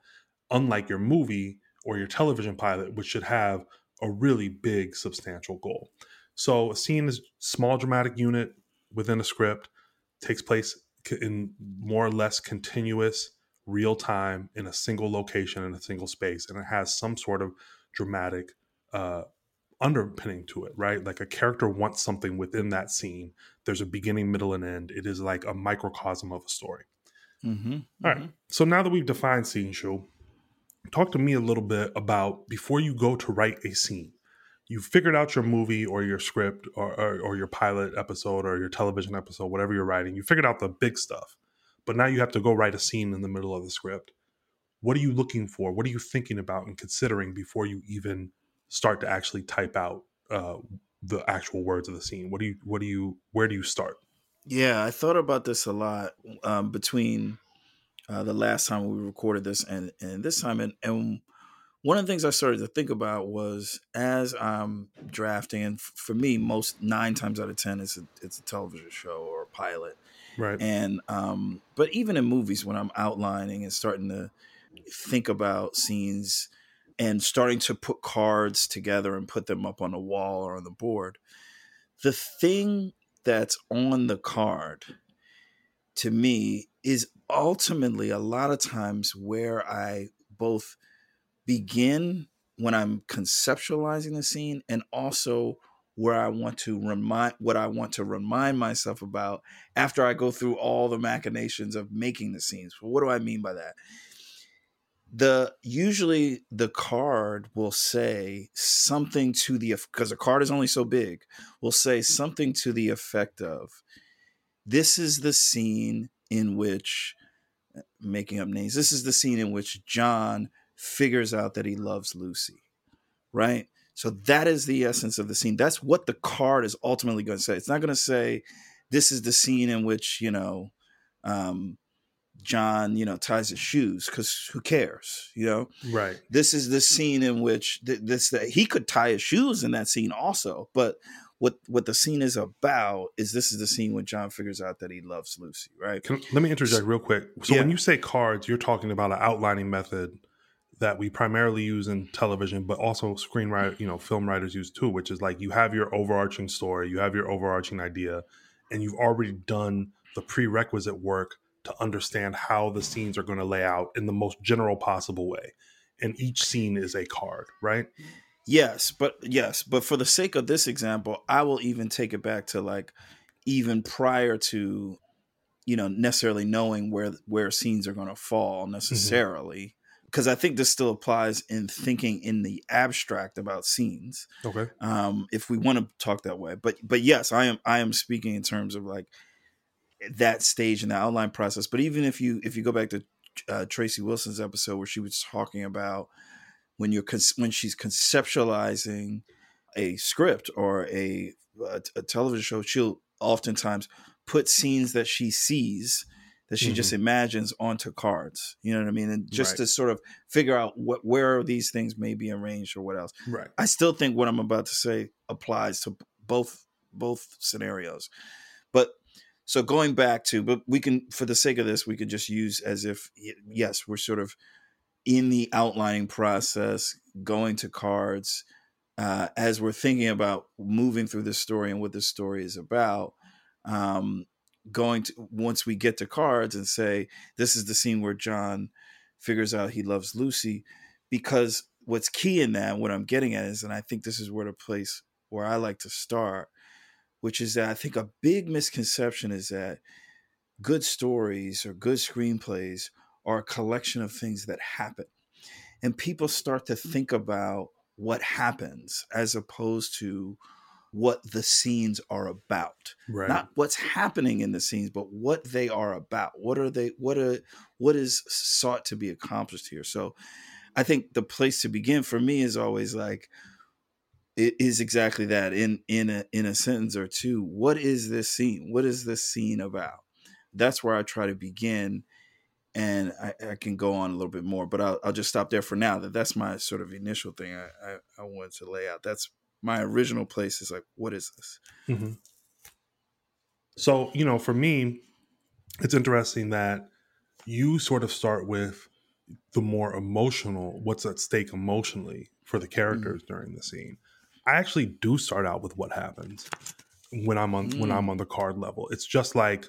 unlike your movie or your television pilot, which should have a really big substantial goal. So a scene is small dramatic unit within a script takes place in more or less continuous real time in a single location in a single space and it has some sort of dramatic uh underpinning to it right? Like a character wants something within that scene. There's a beginning middle and end. It is like a microcosm of a story. Mhm. all right. so now that we've defined scene show talk to me a little bit about before you go to write a scene. You've figured out your movie or your script or, or, or your pilot episode or your television episode whatever you're writing you figured out the big stuff but now you have to go write a scene in the middle of the script what are you looking for what are you thinking about and considering before you even start to actually type out uh, the actual words of the scene what do you what do you where do you start Yeah, I thought about this a lot um, between uh, the last time we recorded this and, and this time. And, and one of the things I started to think about was as I'm drafting, and for me, most nine times out of 10, it's a, it's a television show or a pilot. Right. And, um, but even in movies, when I'm outlining and starting to think about scenes and starting to put cards together and put them up on the wall or on the board, the thing that's on the card to me is ultimately a lot of times where I both begin when I'm conceptualizing the scene and also where I want to remind what I want to remind myself about after I go through all the machinations of making the scenes. What do I mean by that? The usually the card will say something to the because a card is only so big, will say something to the effect of this is the scene in which uh, making up names. This is the scene in which John figures out that he loves Lucy, right? So that is the essence of the scene. That's what the card is ultimately going to say. It's not going to say this is the scene in which you know um, John, you know, ties his shoes because who cares, you know? right This is the scene in which th- this that he could tie his shoes in that scene also, but what what the scene is about is this is the scene when John figures out that he loves Lucy, right? Can, let me interject real quick. So when you say cards, you're talking about an outlining method that we primarily use in television, but also screenwriter, you know, film writers use too, which is like you have your overarching story, you have your overarching idea, and you've already done the prerequisite work to understand how the scenes are going to lay out in the most general possible way. And each scene is a card, right? Yes, but yes, but for the sake of this example, I will even take it back to like even prior to you know necessarily knowing where where scenes are going to fall mm-hmm. necessarily because I think this still applies in thinking in the abstract about scenes. Okay. um, if we want to talk that way. But but yes, I am I am speaking in terms of like that stage in the outline process. But even if you if you go back to uh, Tracy Wilson's episode where she was talking about when you're con- when she's conceptualizing a script or a, a a television show, she'll oftentimes put scenes that she sees that she just imagines onto cards. You know what I mean? And just Right. to sort of figure out what where these things may be arranged or what else. Right. I still think what I'm about to say applies to both both scenarios. But so going back to, but we can, for the sake of this, we could just use as if yes, we're sort of in the outlining process, going to cards uh, as we're thinking about moving through this story and what this story is about. Um, going to once we get to cards and say this is the scene where John figures out he loves Lucy, because what's key in that, what I'm getting at is, and I think this is where the place where I like to start, which is that I think a big misconception is that good stories or good screenplays are a collection of things that happen. and people start to mm. think about what happens as opposed to what the scenes are about. Right. Not what's happening in the scenes but what they are about. What are they what are what is sought to be accomplished here? So i think the place to begin for me is always like it is exactly that in in a in a sentence or two what is this scene? What is this scene about? That's where i try to begin and I, I can go on a little bit more but I'll, I'll just stop there for now that that's my sort of initial thing I, I, I wanted to lay out. That's my original place is like, what is this? Mm-hmm. So, you know, for me, it's interesting that you sort of start with the more emotional, what's at stake emotionally for the characters mm. during the scene. I actually do start out with what happens when I'm on mm. when I'm mm. on the card level. It's just like,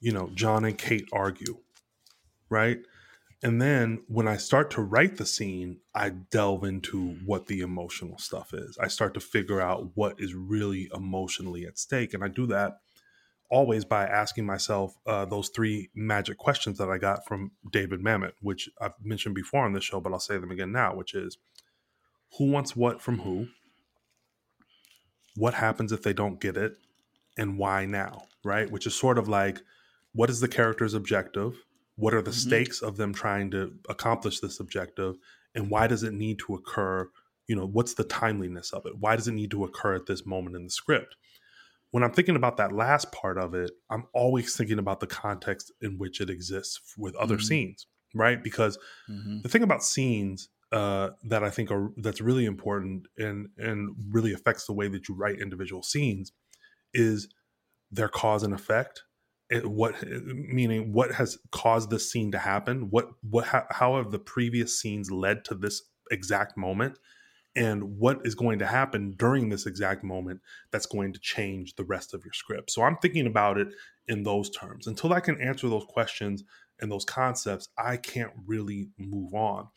you know, John and Kate argue, right? And then when I start to write the scene, I delve into what the emotional stuff is. I start to figure out what is really emotionally at stake. And I do that always by asking myself uh, those three magic questions that I got from David Mamet, which I've mentioned before on this show, but I'll say them again now, which is who wants what from who? What happens if they don't get it? And why now? Right? Which is sort of like what is the character's objective? What are the mm-hmm. stakes of them trying to accomplish this objective? And why does it need to occur? You know, what's the timeliness of it? Why does it need to occur at this moment in the script? When I'm thinking about that last part of it, I'm always thinking about the context in which it exists with other mm-hmm. scenes, right? Because mm-hmm. the thing about scenes uh, that I think are that's really important and and really affects the way that you write individual scenes is their cause and effect what meaning what has caused this scene to happen what what how, how have the previous scenes led to this exact moment and what is going to happen during this exact moment that's going to change the rest of your script. So i'm thinking about it in those terms. Until i can answer those questions and those concepts i can't really move on.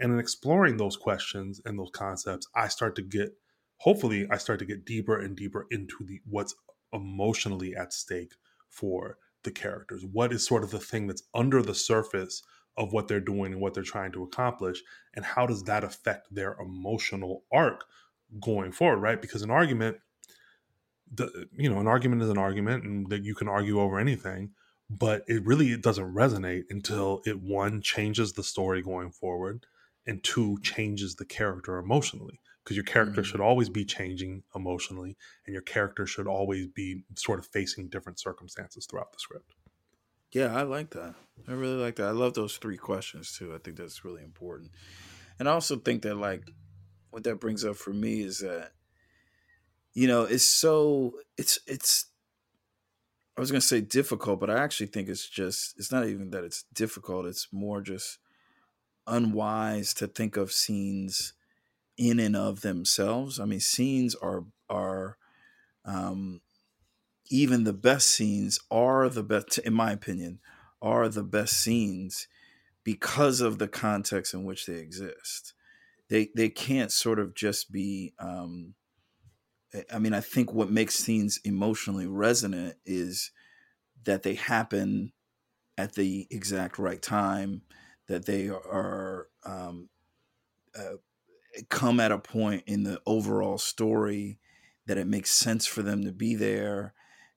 And in exploring those questions and those concepts i start to get hopefully i start to get deeper and deeper into the what's emotionally at stake for the characters? What is sort of the thing that's under the surface of what they're doing and what they're trying to accomplish? And how does that affect their emotional arc going forward, right? Because an argument, the, you know, an argument is an argument and that you can argue over anything, but it really it doesn't resonate until it one changes the story going forward and two changes the character emotionally because your character mm-hmm. should always be changing emotionally and your character should always be sort of facing different circumstances throughout the script. Yeah, I like that. I really like that. I love those three questions too. I think that's really important. And I also think that like what that brings up for me is that you know, it's so it's it's I was going to say difficult, but I actually think it's just it's not even that it's difficult, it's more just unwise to think of scenes in and of themselves. I mean, scenes are are um, even the best scenes are the best, in my opinion, are the best scenes because of the context in which they exist. They they can't sort of just be. Um, I mean, I think what makes scenes emotionally resonant is that they happen at the exact right time, that they are um, uh, come at a point in the overall story that it makes sense for them to be there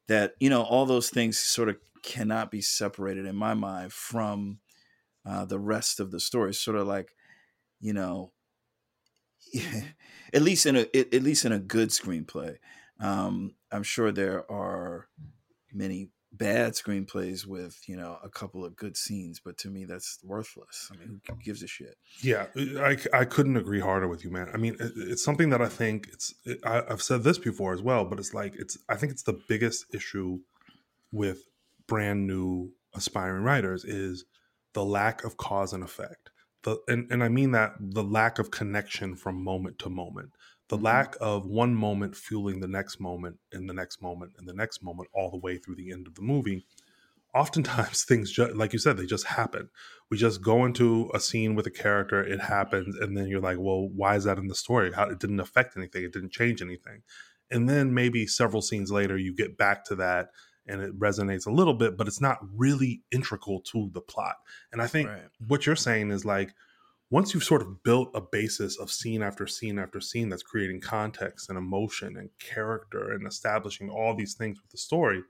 that you know all those things sort of cannot be separated in my mind from uh, the rest of the story. Sort of like you know at least in a at least in a good screenplay. Um, i'm sure there are many bad screenplays with you know a couple of good scenes but to me that's worthless. I mean who gives a shit? Yeah uh, i, I couldn't agree harder with you man. I mean it, it's something that i think it's it, I, i've said this before as well but it's like it's i think it's the biggest issue with brand new aspiring writers is the lack of cause and effect. The and, and i mean that the lack of connection from moment to moment the mm-hmm. lack of one moment fueling the next moment and the next moment and the next moment all the way through the end of the movie. Oftentimes things just like you said they just happen. We just go into a scene with a character it happens and then you're like well why is that in the story? How it didn't affect anything it didn't change anything. And then maybe several scenes later you get back to that and it resonates a little bit but it's not really integral to the plot. And i think right. what you're saying is like once you've sort of built a basis of scene after scene after scene that's creating context and emotion and character and establishing all these things with the story,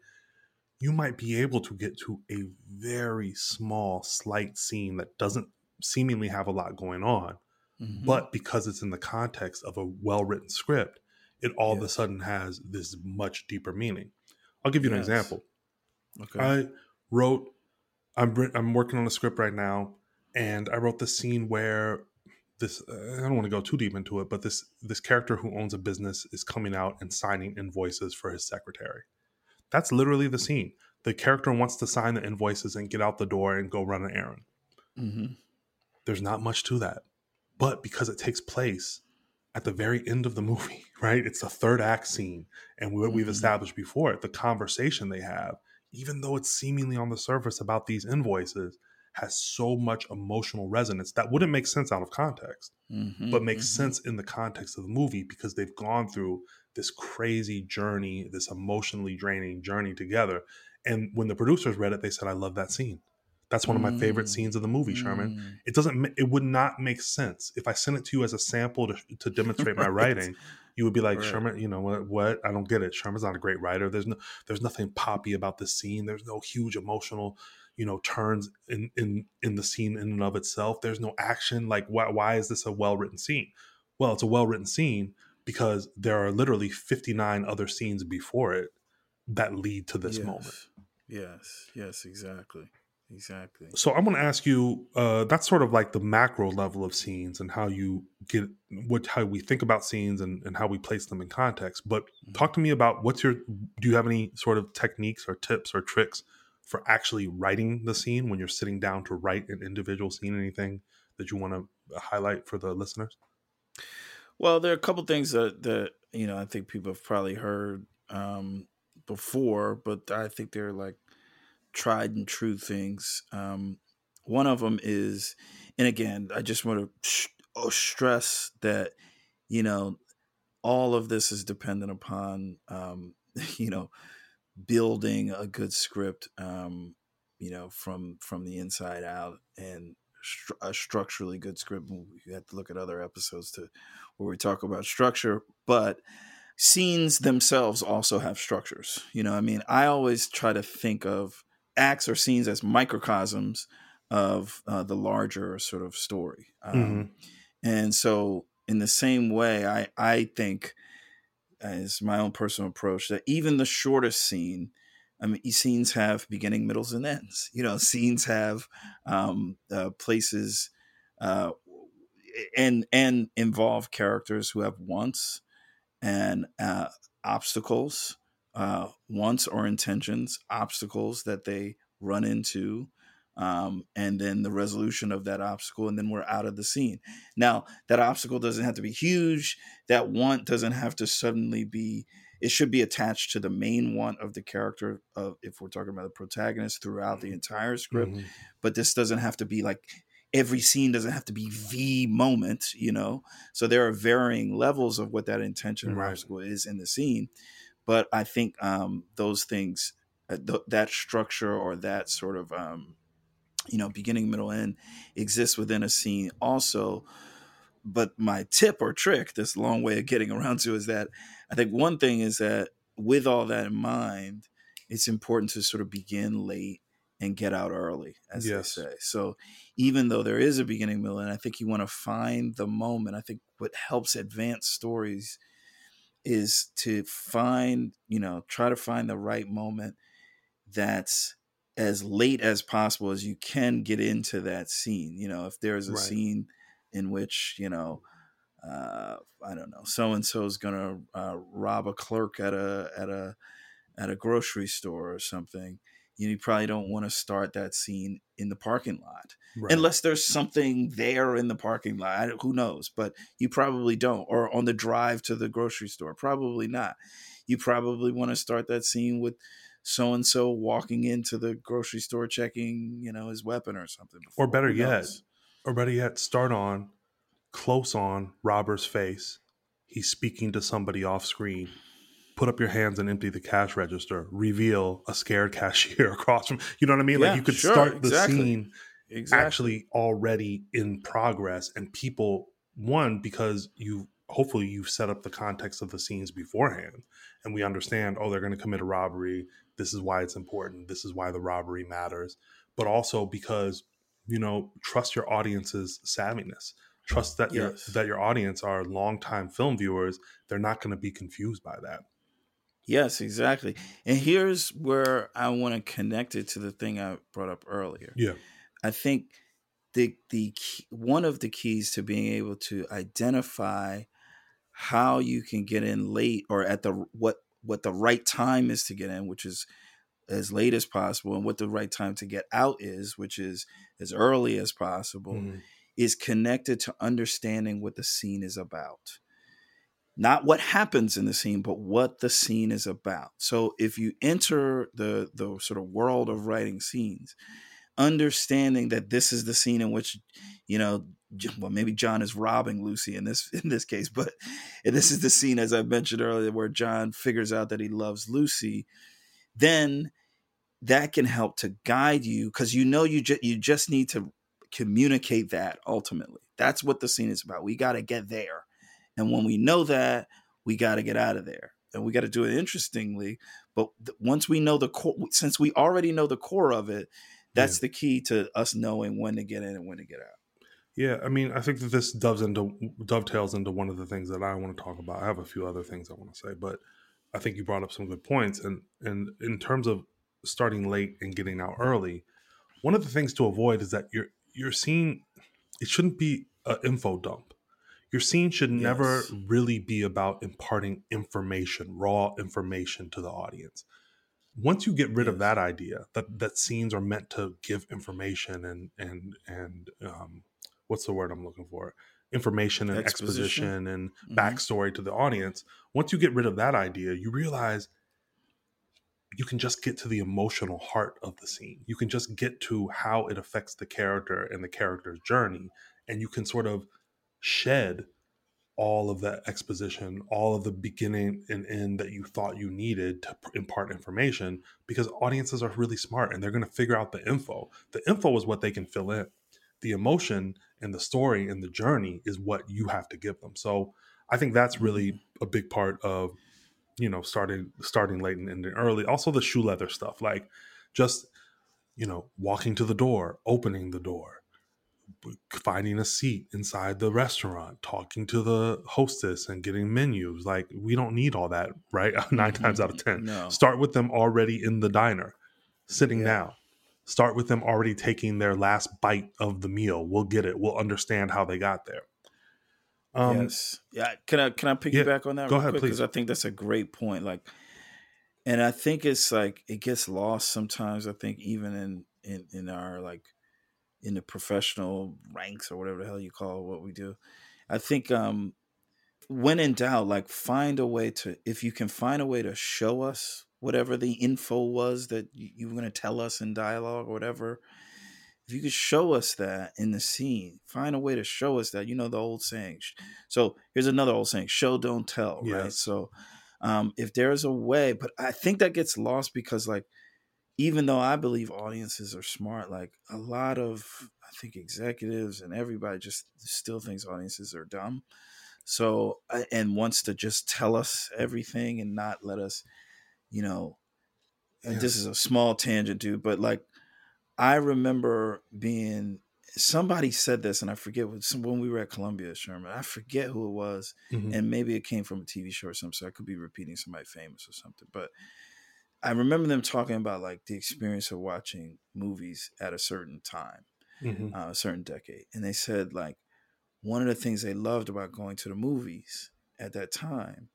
you might be able to get to a very small, slight scene that doesn't seemingly have a lot going on. Mm-hmm. But because it's in the context of a well written script, it all yes. of a sudden has this much deeper meaning. I'll give you yes. an example. Okay. I wrote, I'm, I'm working on a script right now and I wrote the scene where this uh, I don't want to go too deep into it, but this this character who owns a business is coming out and signing invoices for his secretary. That's literally the scene. The character wants to sign the invoices and get out the door and go run an errand. Mm-hmm. There's not much to that, but because it takes place at the very end of the movie, right? It's the third act scene, and what mm-hmm. we've established before, the conversation they have, even though it's seemingly on the surface about these invoices, has so much emotional resonance that wouldn't make sense out of context, mm-hmm, but makes mm-hmm. sense in the context of the movie because they've gone through this crazy journey, this emotionally draining journey together. And when the producers read it, they said, I love that scene. That's one of my favorite mm, scenes of the movie, Sherman. Mm. It doesn't, it would not make sense if I sent it to you as a sample to, to demonstrate my writing. You would be like, right. Sherman, you know what, what? I don't get it. Sherman's not a great writer. There's no, there's nothing poppy about this scene. There's no huge emotional you know turns in in in the scene in and of itself there's no action like why, why is this a well written scene? Well it's a well written scene because there are literally 59 other scenes before it that lead to this yes. moment. Yes. Yes. Exactly. Exactly. So i'm going to ask you uh, that's sort of like the macro level of scenes and how you get what how we think about scenes and, and how we place them in context but mm-hmm. talk to me about what's your do you have any sort of techniques or tips or tricks for actually writing the scene when you're sitting down to write an individual scene anything that you want to highlight for the listeners? Well there are a couple things that that you know i think people have probably heard um, before but i think they're like tried and true things. Um, one of them is and again i just want to sh- oh, stress that you know all of this is dependent upon um, you know building a good script, um, you know, from from the inside out, and a structurally good script. You have to look at other episodes to where we talk about structure, but scenes themselves also have structures. You know, I mean, I always try to think of acts or scenes as microcosms of uh, the larger sort of story. Um, mm-hmm. And so, in the same way, I I think as my own personal approach that even the shortest scene I mean, scenes have beginning, middles, and ends. You know, scenes have um, uh, places uh, and and involve characters who have wants and uh, obstacles, uh, wants or intentions, obstacles that they run into, um, and then the resolution of that obstacle, and then we're out of the scene. Now, that obstacle doesn't have to be huge. That want doesn't have to suddenly be. It should be attached to the main want of the character of, if we're talking about the protagonist throughout the entire script. Mm-hmm. But this doesn't have to be like every scene doesn't have to be the moment, you know. So there are varying levels of what that intention right. obstacle is in the scene. But I think um, those things, uh, th- that structure or that sort of um, you know, beginning, middle, end exists within a scene also. But my tip or trick, this long way of getting around to, is that I think one thing is that with all that in mind, it's important to sort of begin late and get out early, as yes. they say. So even though there is a beginning, middle, and I think you want to find the moment. I think what helps advance stories is to find, you know, try to find the right moment that's as late as possible as you can get into that scene. You know, if there's a right. scene in which, you know, uh, I don't know, so and so is gonna uh, rob a clerk at a at a at a grocery store or something. You, probably don't want to start that scene in the parking lot right. unless there's something there in the parking lot. Who knows? But you probably don't. Or on the drive to the grocery store, probably not. You probably want to start that scene with so and so walking into the grocery store checking, you know, his weapon or something. Or better yet, or better yet, start on close on Robber's face. He's speaking to somebody off screen. Put up your hands and empty the cash register. Reveal a scared cashier across from. You know what I mean? Yeah, like you could sure, start the exactly. scene exactly. actually already in progress and people one because you hopefully you've set up the context of the scenes beforehand and we understand oh they're going to commit a robbery this is why it's important this is why the robbery matters but also because you know trust your audience's savviness trust that your that your audience are longtime film viewers they're not going to be confused by that Yes, exactly. And here's where I want to connect it to the thing I brought up earlier. yeah I think the the key, one of the keys to being able to identify how you can get in late or at the what what the right time is to get in, which is as late as possible, and what the right time to get out is, which is as early as possible, Mhm. is connected to understanding what the scene is about. Not what happens in the scene, but what the scene is about. So if you enter the the sort of world of writing scenes, understanding that this is the scene in which, you know, well maybe John is robbing Lucy in this in this case, but this is the scene as I mentioned earlier where John figures out that he loves Lucy, then that can help to guide you because you know you ju- you just need to communicate that ultimately. That's what the scene is about. We got to get there. And when we know that, we got to get out of there. And we got to do it interestingly. But th- once we know the core, since we already know the core of it, that's the key to us knowing when to get in and when to get out. Yeah, I mean, I think that this doves into dovetails into one of the things that I want to talk about. I have a few other things I want to say, but I think you brought up some good points. And and in terms of starting late and getting out early, one of the things to avoid is that your your scene it shouldn't be an info dump. Your scene should never Yes. really be about imparting information, raw information to the audience. Once you get rid of that idea that that scenes are meant to give information and and and um, what's the word I'm looking for? Information and Exposition. exposition, and Mhm. backstory to the audience. Once you get rid of that idea, you realize you can just get to the emotional heart of the scene. You can just get to how it affects the character and the character's journey. And you can sort of shed all of that exposition, all of the beginning and end that you thought you needed to impart information because audiences are really smart and they're going to figure out the info. The info is what they can fill in. The emotion and the story and the journey is what you have to give them. So I think that's really mm-hmm. a big part of you know starting starting late and ending early. Also the shoe leather stuff, like just you know walking to the door, opening the door, finding a seat inside the restaurant, talking to the hostess and getting menus. Like we don't need all that, right? 9 times out of mm-hmm. 10. No. Start with them already in the diner, sitting Yeah. down. Start with them already taking their last bite of the meal. We'll get it. We'll understand how they got there. Um, yes. Yeah. Can I can I yeah, piggyback on that? go real ahead, quick? please. Because I think that's a great point. Like, and I think it's like it gets lost sometimes. I think even in in in our like in the professional ranks or whatever the hell you call what we do. I think um when in doubt, like find a way to if you can find a way to show us whatever the info was that you, you were going to tell us in dialogue or whatever. If you could show us that in the scene, find a way to show us that. You know the old saying. So here's another old saying: "Show, don't tell." Right. So um, if there's a way, but I think that gets lost because like even though I believe audiences are smart, like a lot of I think executives and everybody just still thinks audiences are dumb. So and wants to just tell us everything and not let us, you know. And this is a small tangent, dude, but like I remember being somebody said this, and I forget what, some- when we were at Columbia, Sherman. I forget who it was, mhm. and maybe it came from a TV show or something. So I could be repeating somebody famous or something. But I remember them talking about like the experience of watching movies at a certain time, Mhm. uh, a certain decade, and they said like one of the things they loved about going to the movies at that time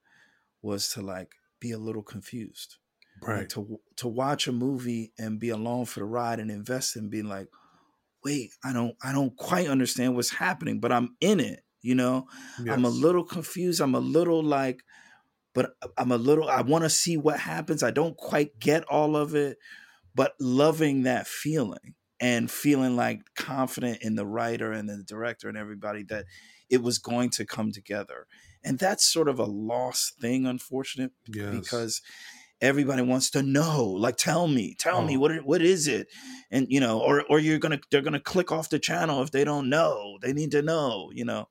was to like be a little confused. Like Right. to to watch a movie and be along for the ride and invest in being like wait i don't i don't quite understand what's happening but i'm in it you know? I'm a little confused. I'm a little like but uh, i'm a little i want to see what happens. I don't quite get all of it but loving that feeling and feeling like confident in the writer and the director and everybody that it was going to come together and that's sort of a lost thing unfortunate Yes. because everybody wants to know like tell me tell me Oh. what what is it and you know or or you're gonna they're gonna click off the channel if they don't know they need to know you know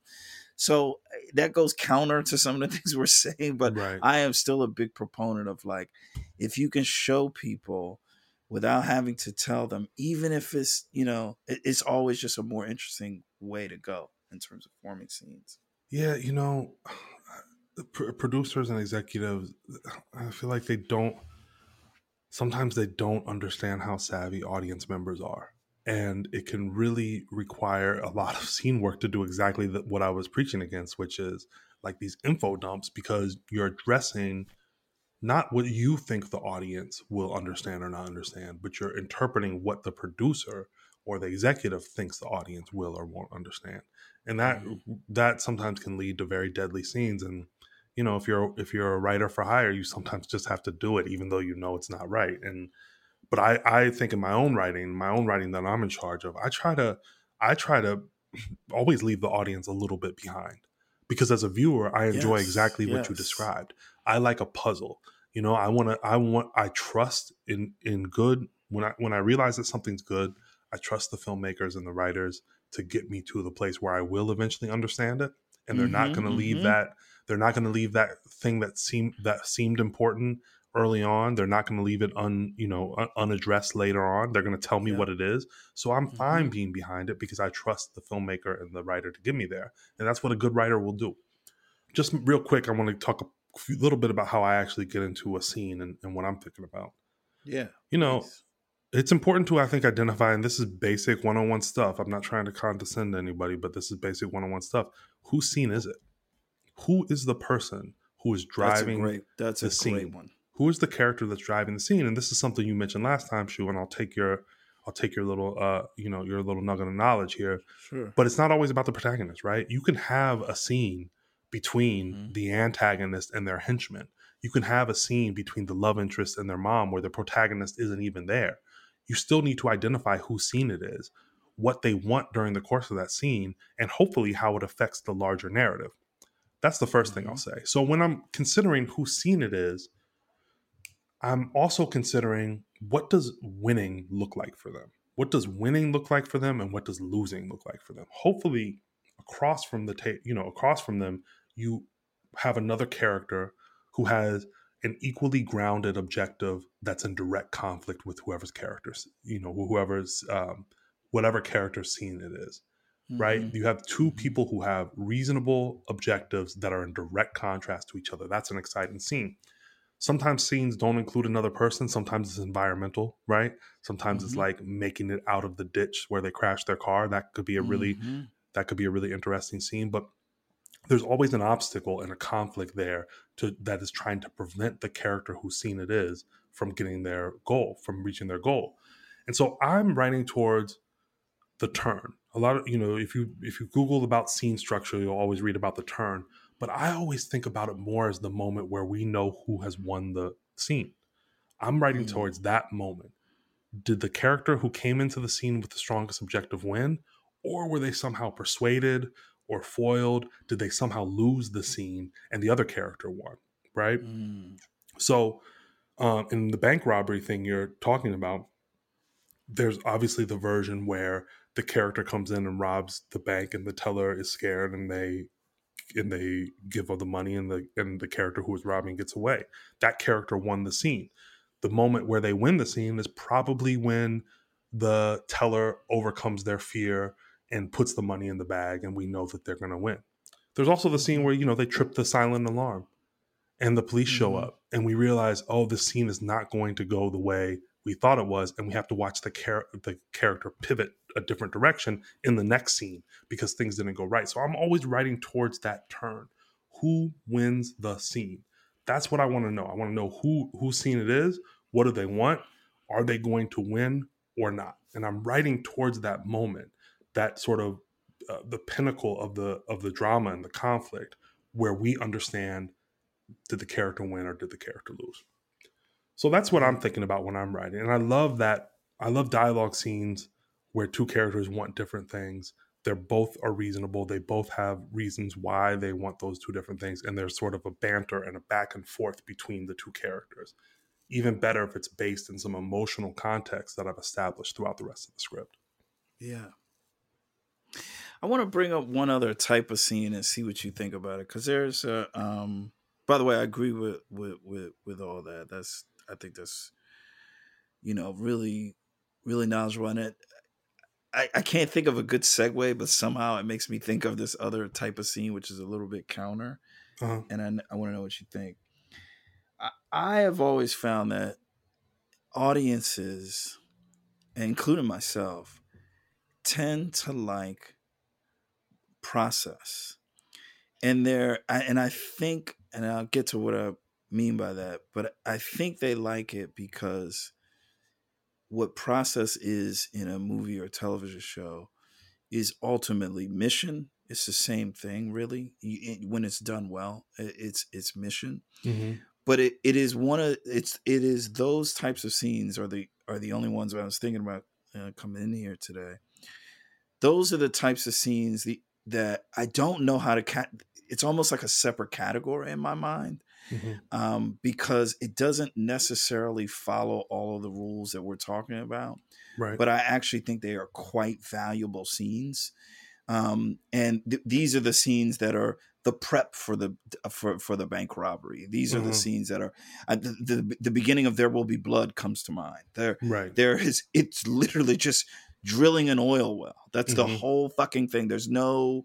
so that goes counter to some of the things we're saying but right. I am still a big proponent of like if you can show people without having to tell them, even if it's you know, it's always just a more interesting way to go in terms of forming scenes. Yeah, you know, pr- producers and executives, I feel like they don't. Sometimes they don't understand how savvy audience members are, and it can really require a lot of scene work to do exactly the, what I was preaching against, which is like these info dumps, because you're addressing not what you think the audience will understand or not understand, but you're interpreting what the producer or the executive thinks the audience will or won't understand. And that mm-hmm. that sometimes can lead to very deadly scenes and you know if you're if you're a writer for hire you sometimes just have to do it even though you know it's not right. And but i i think in my own writing my own writing that i'm in charge of i try to i try to always leave the audience a little bit behind. Because as a viewer i enjoy Yes, exactly what you described. I like a puzzle. You know i want to i want i trust in in good when i when i realize that something's good i trust the filmmakers and the writers to get me to the place where i will eventually understand it and they're not Mhm, going to leave mhm. that they're not going to leave that thing that seemed that seemed important early on they're not going to leave it un you know un- unaddressed later on they're going to tell me Yeah. what it is so i'm fine Mhm. being behind it because i trust the filmmaker and the writer to get me there and that's what a good writer will do just real quick i want to talk a few- little bit about how i actually get into a scene and, and what i'm thinking about Yeah. you know please. It's important to i think identify and this is basic one-on-one stuff i'm not trying to condescend to anybody but this is basic one-on-one stuff whose scene is it who is the person who is that's a driving great that's a the great scene. one. who is the character that's driving the scene and this is something you mentioned last time Shu, and i'll take your i'll take your little uh you know your little nugget of knowledge here Sure. but it's not always about the protagonist right you can have a scene between Mhm. the antagonist and their henchman you can have a scene between the love interest and their mom where the protagonist isn't even there you still need to identify whose scene it is what they want during the course of that scene and hopefully how it affects the larger narrative. That's the 1st thing i'll mm-hmm. say. So when i'm considering whose scene it is i'm also considering what does winning look like for them? What does winning look like for them and what does losing look like for them? Hopefully across from the ta- you know across from them you have another character who has an equally grounded objective that's in direct conflict with whoever's characters you know whoever's um, whatever character scene it is right Mhm. you have 2 Mhm. people who have reasonable objectives that are in direct contrast to each other that's an exciting scene sometimes scenes don't include another person sometimes it's environmental right sometimes it's Mhm. like making it out of the ditch where they crashed their car that could be a really Mhm. that could be a really interesting scene but there's always an obstacle and a conflict there to that is trying to prevent the character whose scene it is from getting their goal from reaching their goal. And so i'm writing towards the turn. A lot of you know if you if you google about scene structure you'll always read about the turn but i always think about it more as the moment where we know who has won the scene. I'm writing Mm. towards that moment. Did the character who came into the scene with the strongest objective win or were they somehow persuaded or foiled did they somehow lose the scene and the other character won right Mm. so, um, in the bank robbery thing you're talking about, there's obviously the version where the character comes in and robs the bank, and the teller is scared, and they and they give all the money, and the and the character who was robbing gets away. That character won the scene. The moment where they win the scene is probably when the teller overcomes their fear and puts the money in the bag, and we know that they're going to win. There's also the scene where you know they trip the silent alarm and the police show Mhm. up and we realize oh this scene is not going to go the way we thought it was and we have to watch the char- the character pivot a different direction in the next scene because things didn't go right. So i'm always writing towards that turn. Who wins the scene? That's what i want to know. I want to know who whose scene it is what do they want are they going to win or not? And i'm writing towards that moment that sort of uh, the pinnacle of the of the drama and the conflict where we understand did the character win or did the character lose so that's what i'm thinking about when i'm writing and i love that i love dialogue scenes where two characters want different things they're both are reasonable they both have reasons why they want those two different things and there's sort of a banter and a back and forth between the two characters even better if it's based in some emotional context that I've established throughout the rest of the script. Yeah. I want to bring up one other type of scene and see what you think about it. Cause there's a, um, by the way, I agree with, with, with, with all that. That's, I think that's, you know, really, really knowledgeable. And it, I, I can't think of a good segue, but somehow it makes me think of this other type of scene, which is a little bit counter. Uh-huh. And I, I want to know what you think. I, I have always found that audiences, including myself, tend to like process. And there and I think and I'll get to what I mean by that, but I think they like it because what process is in a movie or television show is ultimately mission. It's the same thing, really. When it's done well, it's it's mission. Mm-hmm. But it, it is one of it's it is those types of scenes are the are the only ones I was thinking about uh, coming in here today. Those are the types of scenes the, that I don't know how to cat. It's almost like a separate category in my mind mm-hmm. um, because it doesn't necessarily follow all of the rules that we're talking about. Right. But I actually think they are quite valuable scenes. Um, and th- these are the scenes that are the prep for the for for the bank robbery. These are mm-hmm. the scenes that are uh, the, the, the beginning of There Will Be Blood comes to mind. There, right. there is it's literally just drilling an oil well. That's mm-hmm. the whole fucking thing. There's no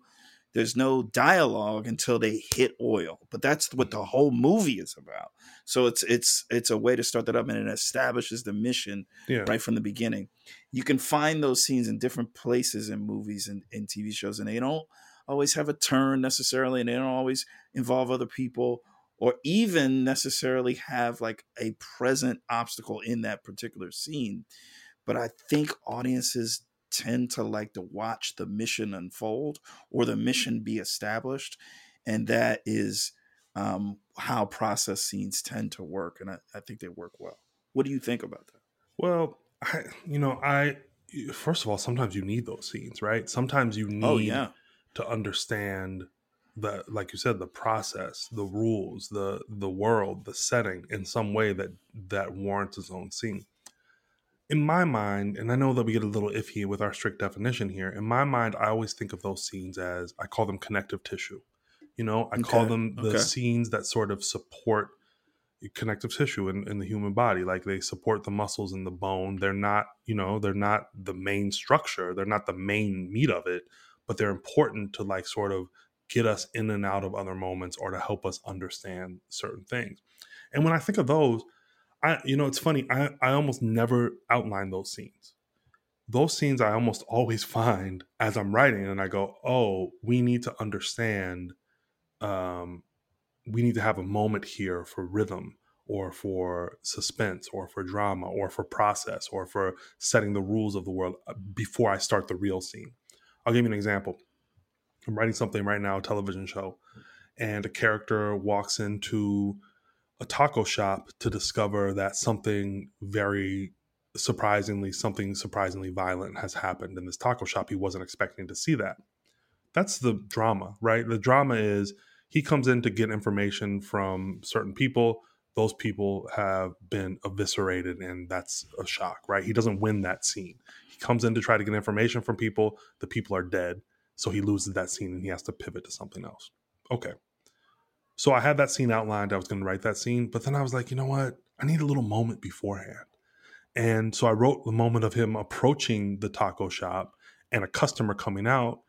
there's no dialogue until they hit oil but that's what the whole movie is about so it's it's it's a way to start that up and it establishes the mission yeah. right from the beginning you can find those scenes in different places in movies and in tv shows and they don't always have a turn necessarily and they don't always involve other people or even necessarily have like a present obstacle in that particular scene but i think audiences tend to like to watch the mission unfold or the mission be established. And that is um, how process scenes tend to work. And I, I think they work well. What do you think about that? Well, I, you know, I, first of all, sometimes you need those scenes, right? Sometimes you oh, need oh, yeah. to understand the like you said the process the rules the the world the setting in some way that that warrants its own scene in my mind, and I know that we get a little iffy with our strict definition here, in my mind, I always think of those scenes as I call them connective tissue. You know, I okay. call them the okay. scenes that sort of support connective tissue in, in the human body. Like they support the muscles and the bone. They're not, you know, they're not the main structure, they're not the main meat of it, but they're important to like sort of get us in and out of other moments or to help us understand certain things. And when I think of those, I you know it's funny. I I almost never outline those scenes. Those scenes I almost always find as I'm writing, and I go, "Oh, we need to understand. Um, we need to have a moment here for rhythm, or for suspense, or for drama, or for process, or for setting the rules of the world uh, before I start the real scene." I'll give you an example. I'm writing something right now, a television show, and a character walks into a taco shop to discover that something very surprisingly, something surprisingly violent has happened in this taco shop. He wasn't expecting to see that. That's the drama, right? The drama is he comes in to get information from certain people. Those people have been eviscerated, and that's a shock, right? He doesn't win that scene. He comes in to try to get information from people. The people are dead. So he loses that scene and he has to pivot to something else. Okay, so I had that scene outlined. I was going to write that scene, but then I was like, you know what? I need a little moment beforehand. And so I wrote the moment of him approaching the taco shop and a customer coming out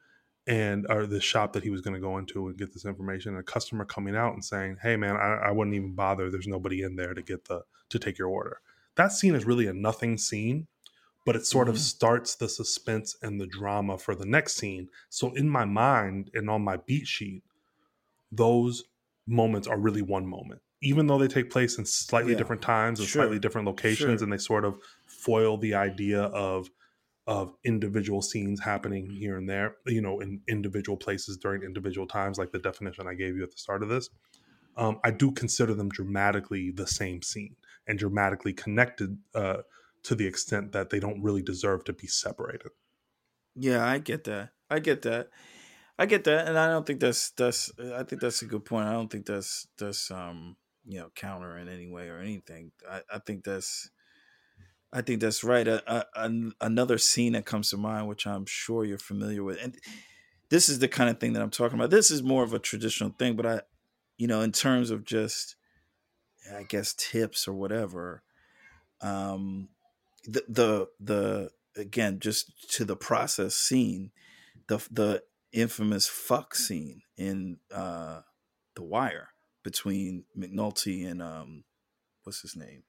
and or the shop that he was going to go into and get this information and a customer coming out and saying hey man I, I, wouldn't even bother there's nobody in there to get the to take your order that scene is really a nothing scene but it sort mm-hmm. of starts the suspense and the drama for the next scene so in my mind and on my beat sheet those moments are really one moment even though they take place in slightly yeah. different times and sure. slightly different locations sure. and they sort of foil the idea of of individual scenes happening here and there you know in individual places during individual times like the definition i gave you at the start of this um, i do consider them dramatically the same scene and dramatically connected uh, to the extent that they don't really deserve to be separated yeah i get that i get that I get that, and I don't think that's that's. I think that's a good point. I don't think that's that's um you know counter in any way or anything. I, I think that's I think that's right. A, a, another scene that comes to mind, which I'm sure you're familiar with, and this is the kind of thing that I'm talking about. This is more of a traditional thing, but I, you know, in terms of just, I guess tips or whatever, um, the the the again just to the process scene, the the infamous fuck scene in uh, the Wire between McNulty and um, what's his name,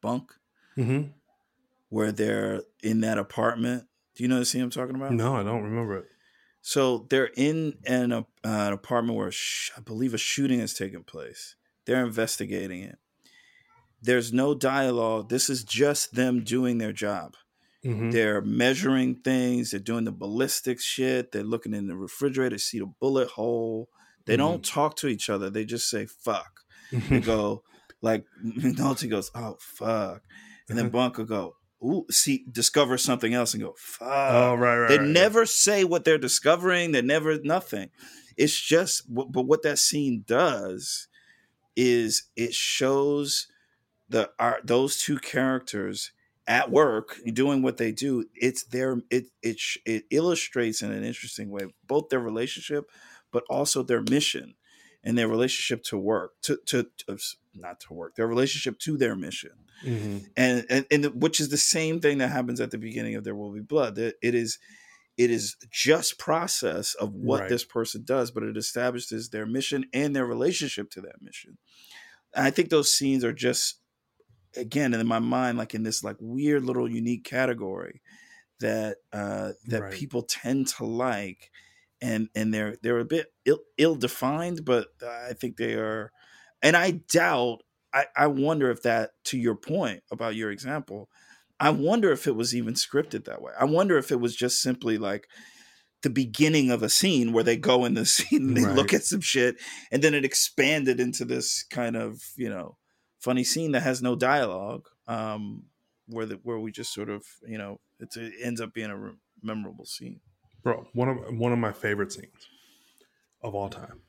Bunk. Mm-hmm where they're in that apartment. Do you know the scene I'm talking about? No, I don't remember it. So they're in an, uh, an apartment where sh- I believe a shooting has taken place. They're investigating it. There's no dialogue. This is just them doing their job. Mm-hmm. They're measuring things. They're doing the ballistic shit. They're looking in the refrigerator, see the bullet hole. They mm-hmm. don't talk to each other. They just say "fuck." they go like McNulty goes, "Oh fuck," and then Bunker go, ooh, see, discover something else and go, fuck. Oh, right, right. They right, never right. say what they're discovering. They never nothing. It's just, but what that scene does is it shows the art those two characters at work doing what they do. It's their it it it illustrates in an interesting way both their relationship, but also their mission and their relationship to work to to, to not to work their relationship to their mission mm-hmm. and, and and which is the same thing that happens at the beginning of there will be blood it is it is just process of what right. this person does but it establishes their mission and their relationship to that mission and i think those scenes are just again in my mind like in this like weird little unique category that uh that right. people tend to like and and they're they're a bit ill, ill defined but i think they are and i doubt I, I wonder if that, to your point about your example, I wonder if it was even scripted that way. I wonder if it was just simply like the beginning of a scene where they go in the scene and they right. look at some shit, and then it expanded into this kind of you know funny scene that has no dialogue, um, where the, where we just sort of you know it ends up being a memorable scene. Bro, one of one of my favorite scenes of all time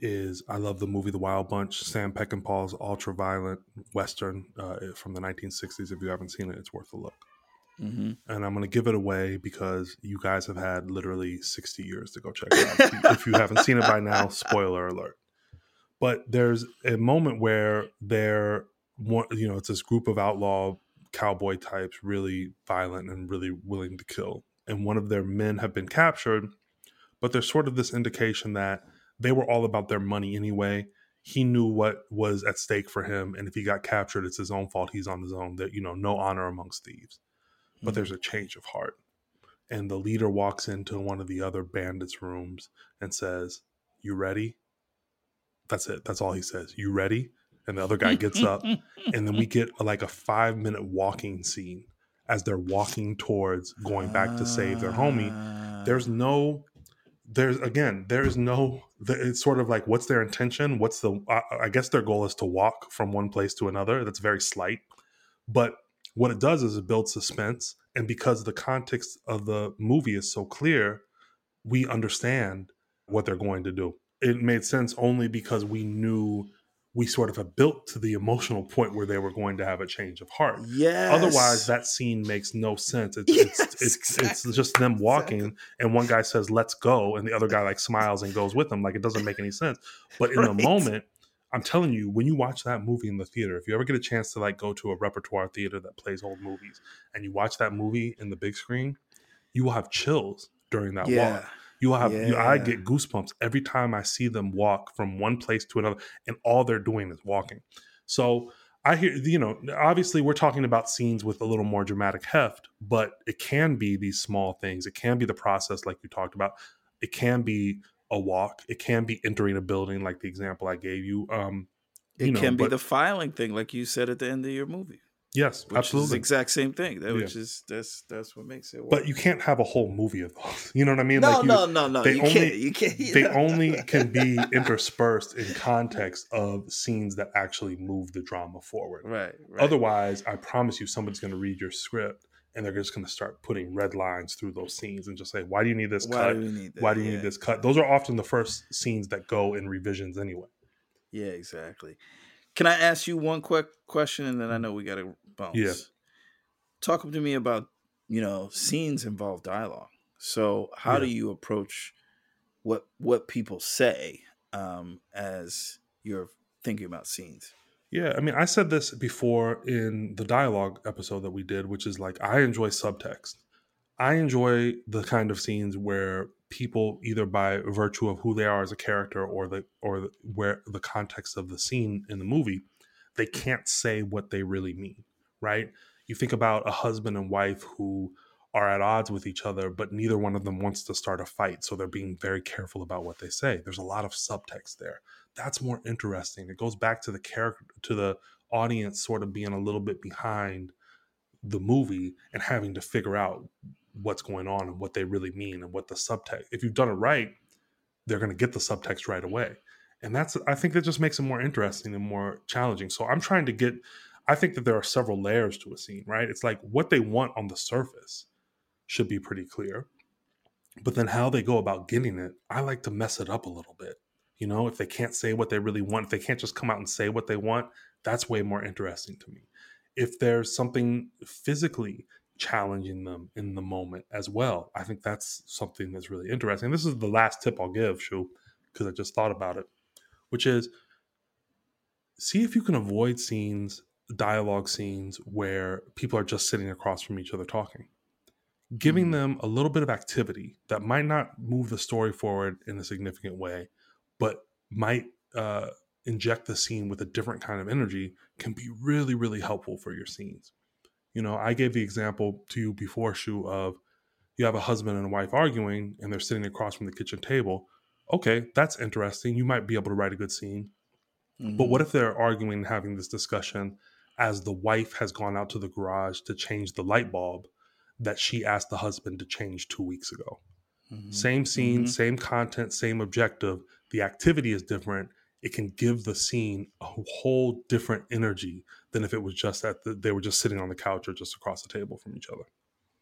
is I love the movie The Wild Bunch, Sam Peckinpah's ultra violent western uh, from the 1960s. If you haven't seen it, it's worth a look. Mm-hmm. And I'm going to give it away because you guys have had literally 60 years to go check it out. if you haven't seen it by now, spoiler alert. But there's a moment where they're, you know, it's this group of outlaw cowboy types, really violent and really willing to kill. And one of their men have been captured, but there's sort of this indication that they were all about their money anyway. He knew what was at stake for him, and if he got captured, it's his own fault. He's on his own. That you know, no honor amongst thieves. But mm-hmm. there's a change of heart, and the leader walks into one of the other bandits' rooms and says, "You ready?" That's it. That's all he says. You ready? And the other guy gets up, and then we get like a five minute walking scene as they're walking towards going back to save their homie. There's ah. no there's again there's no it's sort of like what's their intention what's the I, guess their goal is to walk from one place to another that's very slight but what it does is it builds suspense and because the context of the movie is so clear we understand what they're going to do it made sense only because we knew we sort of have built to the emotional point where they were going to have a change of heart. Yeah. Otherwise, that scene makes no sense. It's yes, it's it's, exactly. it's, just them walking, exactly. and one guy says "Let's go," and the other guy like smiles and goes with them. Like it doesn't make any sense. But in right. the moment, I'm telling you, when you watch that movie in the theater, if you ever get a chance to like go to a repertoire theater that plays old movies, and you watch that movie in the big screen, you will have chills during that yeah. walk you have yeah. you, I get goosebumps every time I see them walk from one place to another, and all they're doing is walking. So I hear you know obviously we're talking about scenes with a little more dramatic heft, but it can be these small things. It can be the process like you talked about. It can be a walk. It can be entering a building like the example I gave you. Um, it you know, can be but, the filing thing like you said at the end of your movie. Yes, which absolutely. Is the exact same thing. That, yeah. Which is that's that's what makes it. Work. But you can't have a whole movie of those. You know what I mean? No, like you, no, no, no. They you only, can't. You can't. They only can be interspersed in context of scenes that actually move the drama forward. Right. right. Otherwise, I promise you, somebody's going to read your script and they're just going to start putting red lines through those scenes and just say, "Why do you need this Why cut? Do need Why do you yeah. need this cut?" Those are often the first scenes that go in revisions anyway. Yeah, exactly. Can I ask you one quick question, and then I know we got to bounce. Yeah. Talk to me about you know scenes involve dialogue. So how do you approach what what people say um, as you're thinking about scenes? Yeah, I mean, I said this before in the dialogue episode that we did, which is like I enjoy subtext. I enjoy the kind of scenes where people, either by virtue of who they are as a character or the or the, where the context of the scene in the movie, they can't say what they really mean. Right? You think about a husband and wife who are at odds with each other, but neither one of them wants to start a fight, so they're being very careful about what they say. There's a lot of subtext there that's more interesting. It goes back to the character to the audience sort of being a little bit behind the movie and having to figure out what's going on and what they really mean and what the subtext. If you've done it right, they're going to get the subtext right away. And that's I think that just makes it more interesting and more challenging. So I'm trying to get I think that there are several layers to a scene, right? It's like what they want on the surface should be pretty clear. But then how they go about getting it, I like to mess it up a little bit. You know, if they can't say what they really want, if they can't just come out and say what they want, that's way more interesting to me. If there's something physically challenging them in the moment as well, I think that's something that's really interesting. This is the last tip I'll give, Shu, because I just thought about it, which is see if you can avoid scenes, dialogue scenes where people are just sitting across from each other talking. Giving Mhm. them a little bit of activity that might not move the story forward in a significant way, but might uh, inject the scene with a different kind of energy can be really, really helpful for your scenes. You know, I gave the example to you before, Shu, of you have a husband and a wife arguing and they're sitting across from the kitchen table. Okay, that's interesting. You might be able to write a good scene. But what if they're arguing and having this discussion as the wife has gone out to the garage to change the light bulb that she asked the husband to change two weeks ago? Mhm. Same scene, Mhm. same content, same objective. The activity is different. It can give the scene a whole different energy than if it was just that the, they were just sitting on the couch or just across the table from each other.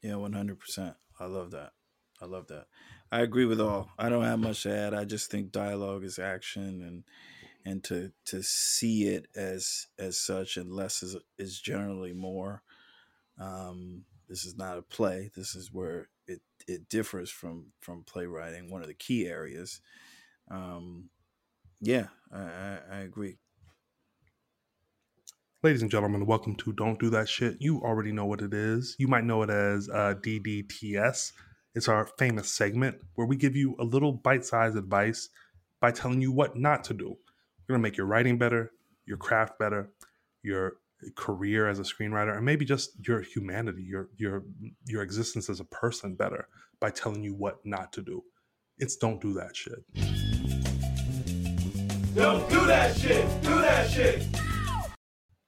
Yeah, one hundred percent. I love that. I love that. I agree with all. I don't have much to add. I just think dialogue is action, and and to to see it as as such, and less is is generally more. Um, this is not a play. This is where it it differs from from playwriting. One of the key areas. Um, yeah, I, I, I agree. Ladies and gentlemen, welcome to Don't Do That Shit. You already know what it is. You might know it as uh, DDTS. It's our famous segment where we give you a little bite sized advice by telling you what not to do. We're going to make your writing better, your craft better, your career as a screenwriter, and maybe just your humanity, your your your existence as a person better by telling you what not to do. It's don't do that shit. Don't do that shit. Do that shit.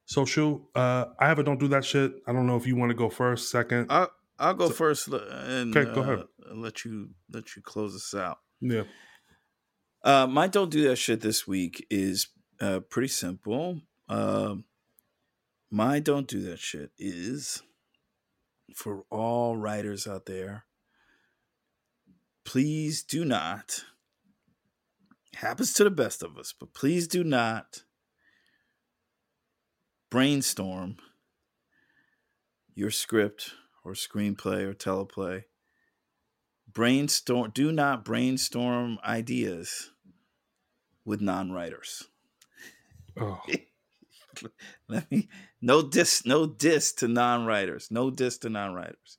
So Shu, uh, I have a don't do that shit. I don't know if you want to go first, second. I'll I'll go So- first and Okay, go ahead. uh, let you let you close this out. yeah. Uh, my don't do that shit this week is uh, pretty simple. Um, my don't do that shit is for all writers out there. Please do not. Happens to the best of us, but please do not brainstorm your script or screenplay or teleplay brainstorm do not brainstorm ideas with non-writers. Oh, let me no dis no diss to non-writers no diss to non-writers.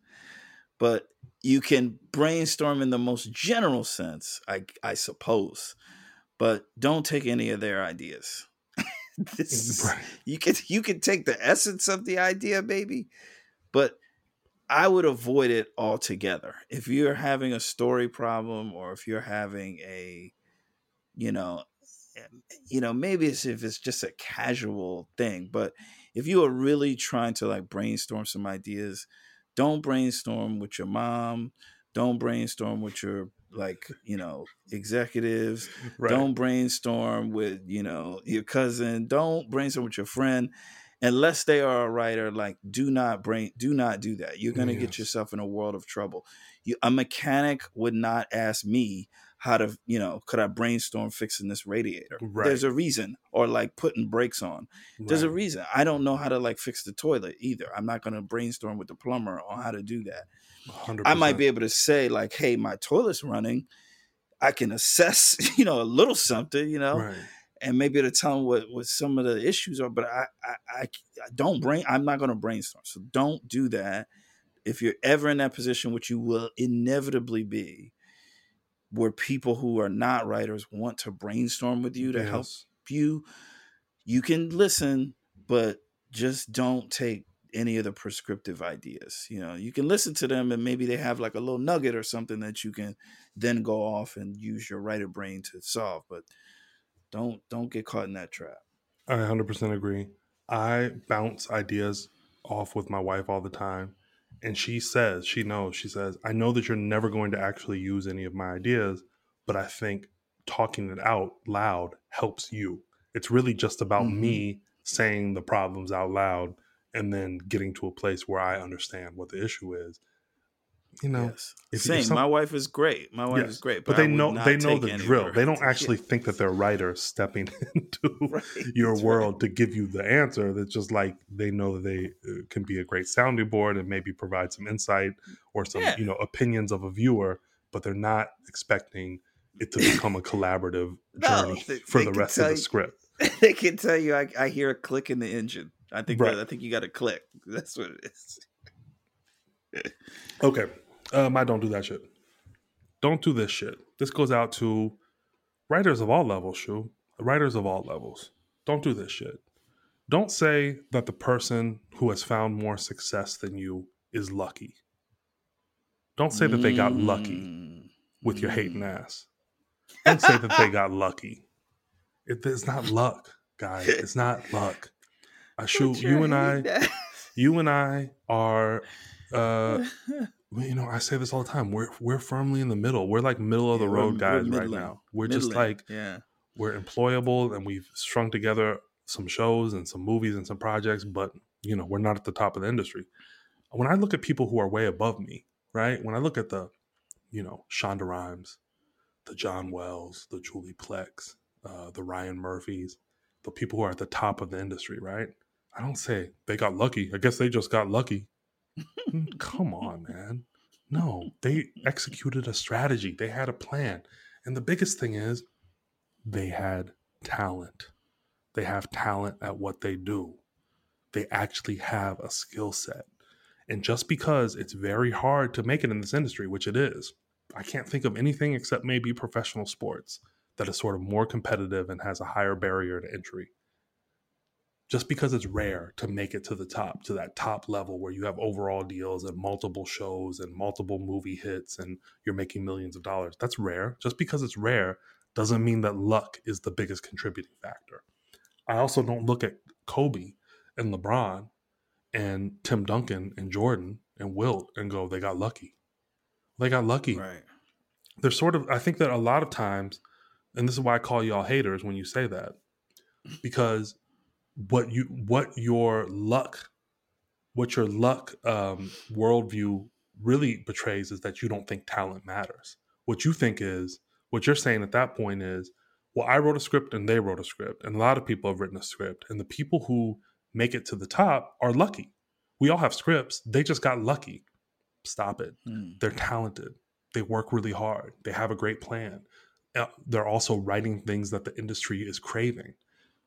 But you can brainstorm in the most general sense i i suppose. But don't take any of their ideas. This Right. you can you can take the essence of the idea baby but i would avoid it altogether. If you're having a story problem or if you're having a you know you know maybe it's if it's just a casual thing but if you are really trying to like brainstorm some ideas don't brainstorm with your mom don't brainstorm with your like you know executives right. don't brainstorm with you know your cousin don't brainstorm with your friend unless they are a writer like do not brain do not do that. You're going to get yourself in a world of trouble. You, a mechanic would not ask me how to, you know, could I brainstorm fixing this radiator? Right. There's a reason, or like putting brakes on. There's a reason. I don't know how to like fix the toilet either. I'm not going to brainstorm with the plumber on how to do that. 100%. I might be able to say like, "Hey, my toilet's running." I can assess, you know, a little something, you know, Right. and maybe to tell them what, what some of the issues are. But I, I, I, I don't brain. I'm not going to brainstorm. So don't do that. If you're ever in that position, which you will inevitably be, where people who are not writers want to brainstorm with you to help you, you can listen, but just don't take any of the prescriptive ideas. You know, you can listen to them and maybe they have like a little nugget or something that you can then go off and use your writer brain to solve. But don't don't get caught in that trap. I 100% agree. I bounce ideas off with my wife all the time. And she says, she knows, she says, I know that you're never going to actually use any of my ideas, but I think talking it out loud helps you. It's really just about Mhm. me saying the problems out loud and then getting to a place where I understand what the issue is. You know, yes. if- if Same. some- my wife is great. My wife Yes, is great. but I they know they know take the drill. her- They don't Yeah. actually think that they're writers stepping into Right. your That's right. world to give you the answer. That's just like they know that they uh, can be a great sounding board and maybe provide some insight or some Yeah. you know opinions of a viewer, but they're not expecting it to become a collaborative No, journey they- for they the rest of the you- script. they can tell you I, I hear a click in the engine. I think Right. that, I think you got to click. That's what it is. Okay, um, I don't do that shit. Don't do this shit. This goes out to writers of all levels, Shu. Writers of all levels. Don't do this shit. Don't say that the person who has found more success than you is lucky. Don't say that they got lucky with your hating Mm. ass. Don't say that they got lucky. It, it's not luck, guys. It's not luck. I shoot you and I. You and I are. Uh, you know, I say this all the time. We're we're firmly in the middle. We're like middle of the Yeah, road guys right now. We're just like yeah. we're employable and we've strung together some shows and some movies and some projects, but you know, we're not at the top of the industry. When I look at people who are way above me, right? When I look at the, you know, Shonda Rhimes, the John Wells, the Julie Plecs, uh, the Ryan Murphys, the people who are at the top of the industry, right? I don't say they got lucky. I guess they just got lucky. Mm, Come on, man. No, they executed a strategy. They had a plan. And the biggest thing is they had talent. They have talent at what they do. They actually have a skill set. And just because it's very hard to make it in this industry, which it is, I can't think of anything except maybe professional sports that is sort of more competitive and has a higher barrier to entry. Just because it's rare to make it to the top, to that top level where you have overall deals and multiple shows and multiple movie hits and you're making millions of dollars, that's rare. Just because it's rare doesn't mean that luck is the biggest contributing factor. I also don't look at Kobe and LeBron and Tim Duncan and Jordan and Wilt and go, they got lucky. They got lucky. Right. They're sort of, I think that a lot of times, and this is why I call y'all haters when you say that, because what you, what your luck, what your luck um, worldview really betrays is that you don't think talent matters. What you think is, what you're saying at that point is, well, I wrote a script and they wrote a script, and a lot of people have written a script, and the people who make it to the top are lucky. We all have scripts, they just got lucky. Stop it. Mm. They're talented. They work really hard. They have a great plan. Uh, They're also writing things that the industry is craving.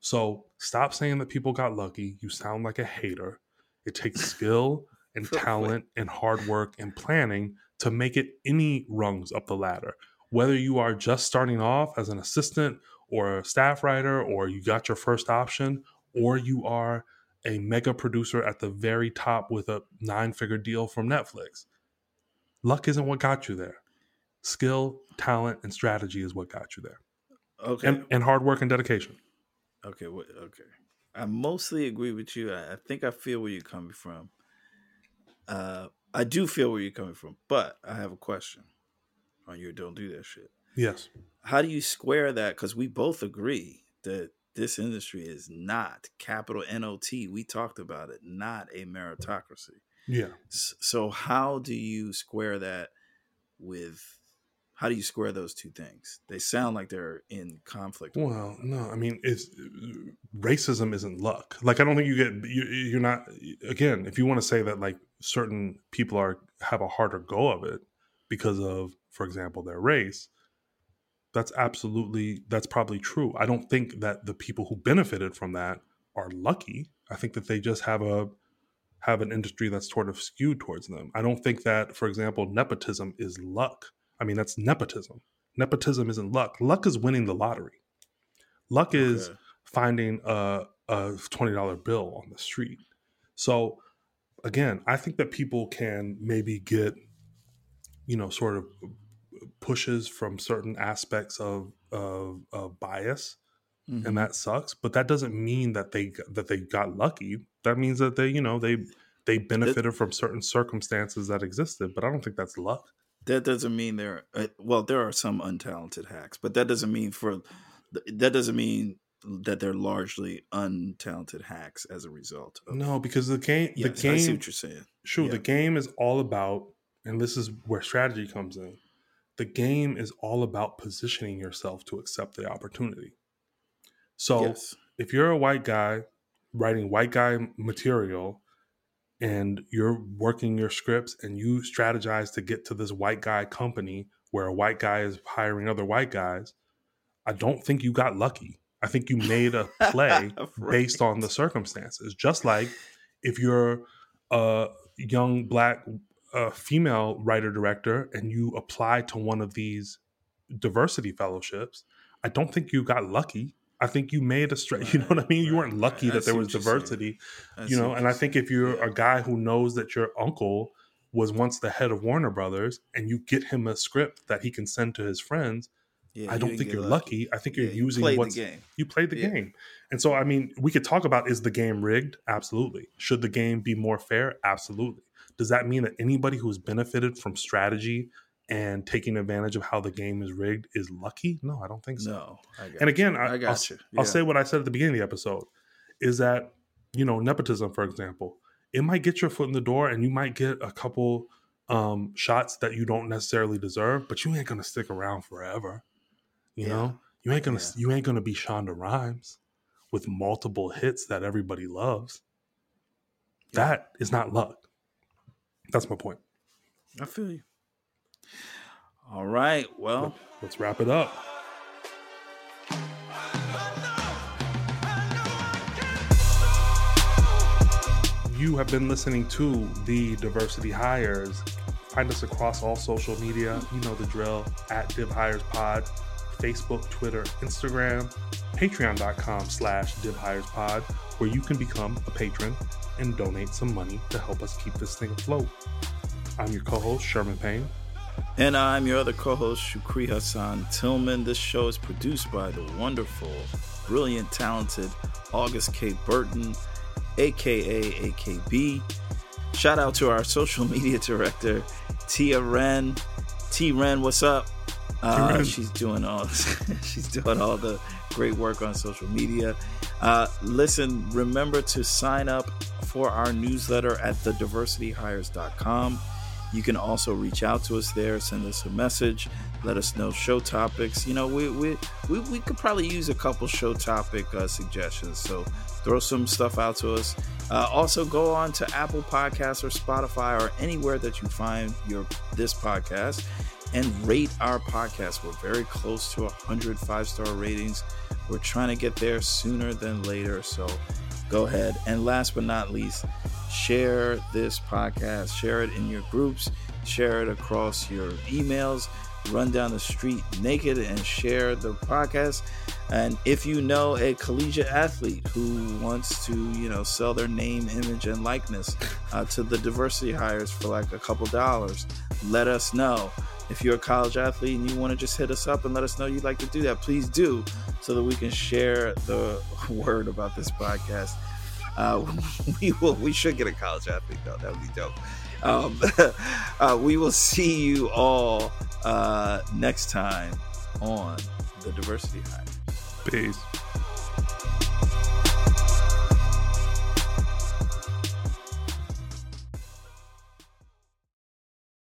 So stop saying that people got lucky. You sound like a hater. It takes skill and talent and hard work and planning to make it any rungs up the ladder. Whether you are just starting off as an assistant or a staff writer, or you got your first option, or you are a mega producer at the very top with a nine figure deal from Netflix. Luck isn't what got you there. Skill, talent, and strategy is what got you there. Okay. And, and hard work and dedication. Okay, what, okay. I mostly agree with you. I, I think I feel where you're coming from. Uh, I do feel where you're coming from, but I have a question on your don't do that shit. Yes. How do you square that? Because we both agree that this industry is not capital NOT. We talked about it, not a meritocracy. Yeah. So how do you square that with how do you square those two things? They sound like they're in conflict. Well, no, I mean, it's racism isn't luck. Like, I don't think you get you, you're not. Again, if you want to say that like certain people are have a harder go of it because of, for example, their race, that's absolutely that's probably true. I don't think that the people who benefited from that are lucky. I think that they just have a have an industry that's sort of skewed towards them. I don't think that, for example, nepotism is luck. I mean, that's nepotism. Nepotism isn't luck. Luck is winning the lottery. Luck is Okay. finding a, a $20 bill on the street. So, again, I think that people can maybe get, you know, sort of pushes from certain aspects of, of, of bias Mhm. and that sucks but that doesn't mean that they that they got lucky that means that they you know they they benefited from certain circumstances that existed but i don't think that's luck that doesn't mean there. Uh, well, there are some untalented hacks, but that doesn't mean for that doesn't mean that they're largely untalented hacks as a result. Of, no because the game yes, the I see what you're saying. sure yeah. the game is all about and this is where strategy comes in the game is all about positioning yourself to accept the opportunity so yes, if you're a white guy writing white guy material and you're working your scripts and you strategize to get to this white guy company where a white guy is hiring other white guys, I don't think you got lucky. I think you made a play based on the circumstances. Just like if you're a young black uh, female writer director and you apply to one of these diversity fellowships, I don't think you got lucky. I think you made a straight. You know what I mean? You weren't lucky right. That there was what you're saying. diversity you know and i think if you're Yeah. a guy who knows that your uncle was once the head of warner brothers and you get him a script that he can send to his friends Yeah, i don't think you're lucky i think Yeah, you're you using played what's game. you played the game and so i mean we could talk about is the game rigged absolutely should the game be more fair absolutely does that mean that anybody who's benefited from strategy and taking advantage of how the game is rigged is lucky no i don't think so No, and again, you. I, I will got you. I'll say what I said at the beginning of the episode is that, you know, nepotism, for example, it might get your foot in the door and you might get a couple um, shots that you don't necessarily deserve, but you ain't going to stick around forever. You Yeah. know, you ain't going to, Yeah. you ain't going to be Shonda Rhimes with multiple hits that everybody loves. Yeah. That is not luck. That's my point. I feel you. All right. Well, Let's wrap it up. You have been listening to the Diversity Hires. Find us across all social media. You know the drill at Div Hires Pod, Facebook, Twitter, Instagram, patreon.com slash Div Hires Pod, where you can become a patron and donate some money to help us keep this thing afloat. I'm your co-host, Sherman Payne. And I'm your other co-host, Shukree Hassan Tilghman. This show is produced by the wonderful, brilliant, talented August K. Burton, aka AKB. Shout out to our social media director, Tia Ren. T Ren, what's up? Uh, she's doing all she's doing all the great work on social media. Uh, listen, remember to sign up for our newsletter at thediversityhires.com. You can also reach out to us there, send us a message, let us know show topics. You know, we we we, we could probably use a couple show topic uh, suggestions. So throw some stuff out to us. Uh, also, go on to Apple Podcasts or Spotify or anywhere that you find your this podcast and rate our podcast. We're very close to 100 five star ratings. We're trying to get there sooner than later. So go ahead. And last but not least, share this podcast, share it in your groups, share it across your emails, run down the street naked and share the podcast. And if you know a collegiate athlete who wants to, you know, sell their name, image, and likeness uh, to the diversity hires for like a couple dollars, let us know. If you're a college athlete and you want to just hit us up and let us know you'd like to do that, please do so that we can share the word about this podcast. Uh, we will. We should get a college athlete though. That would be dope. Um, uh, we will see you all uh, next time on the Diversity Hire. Peace.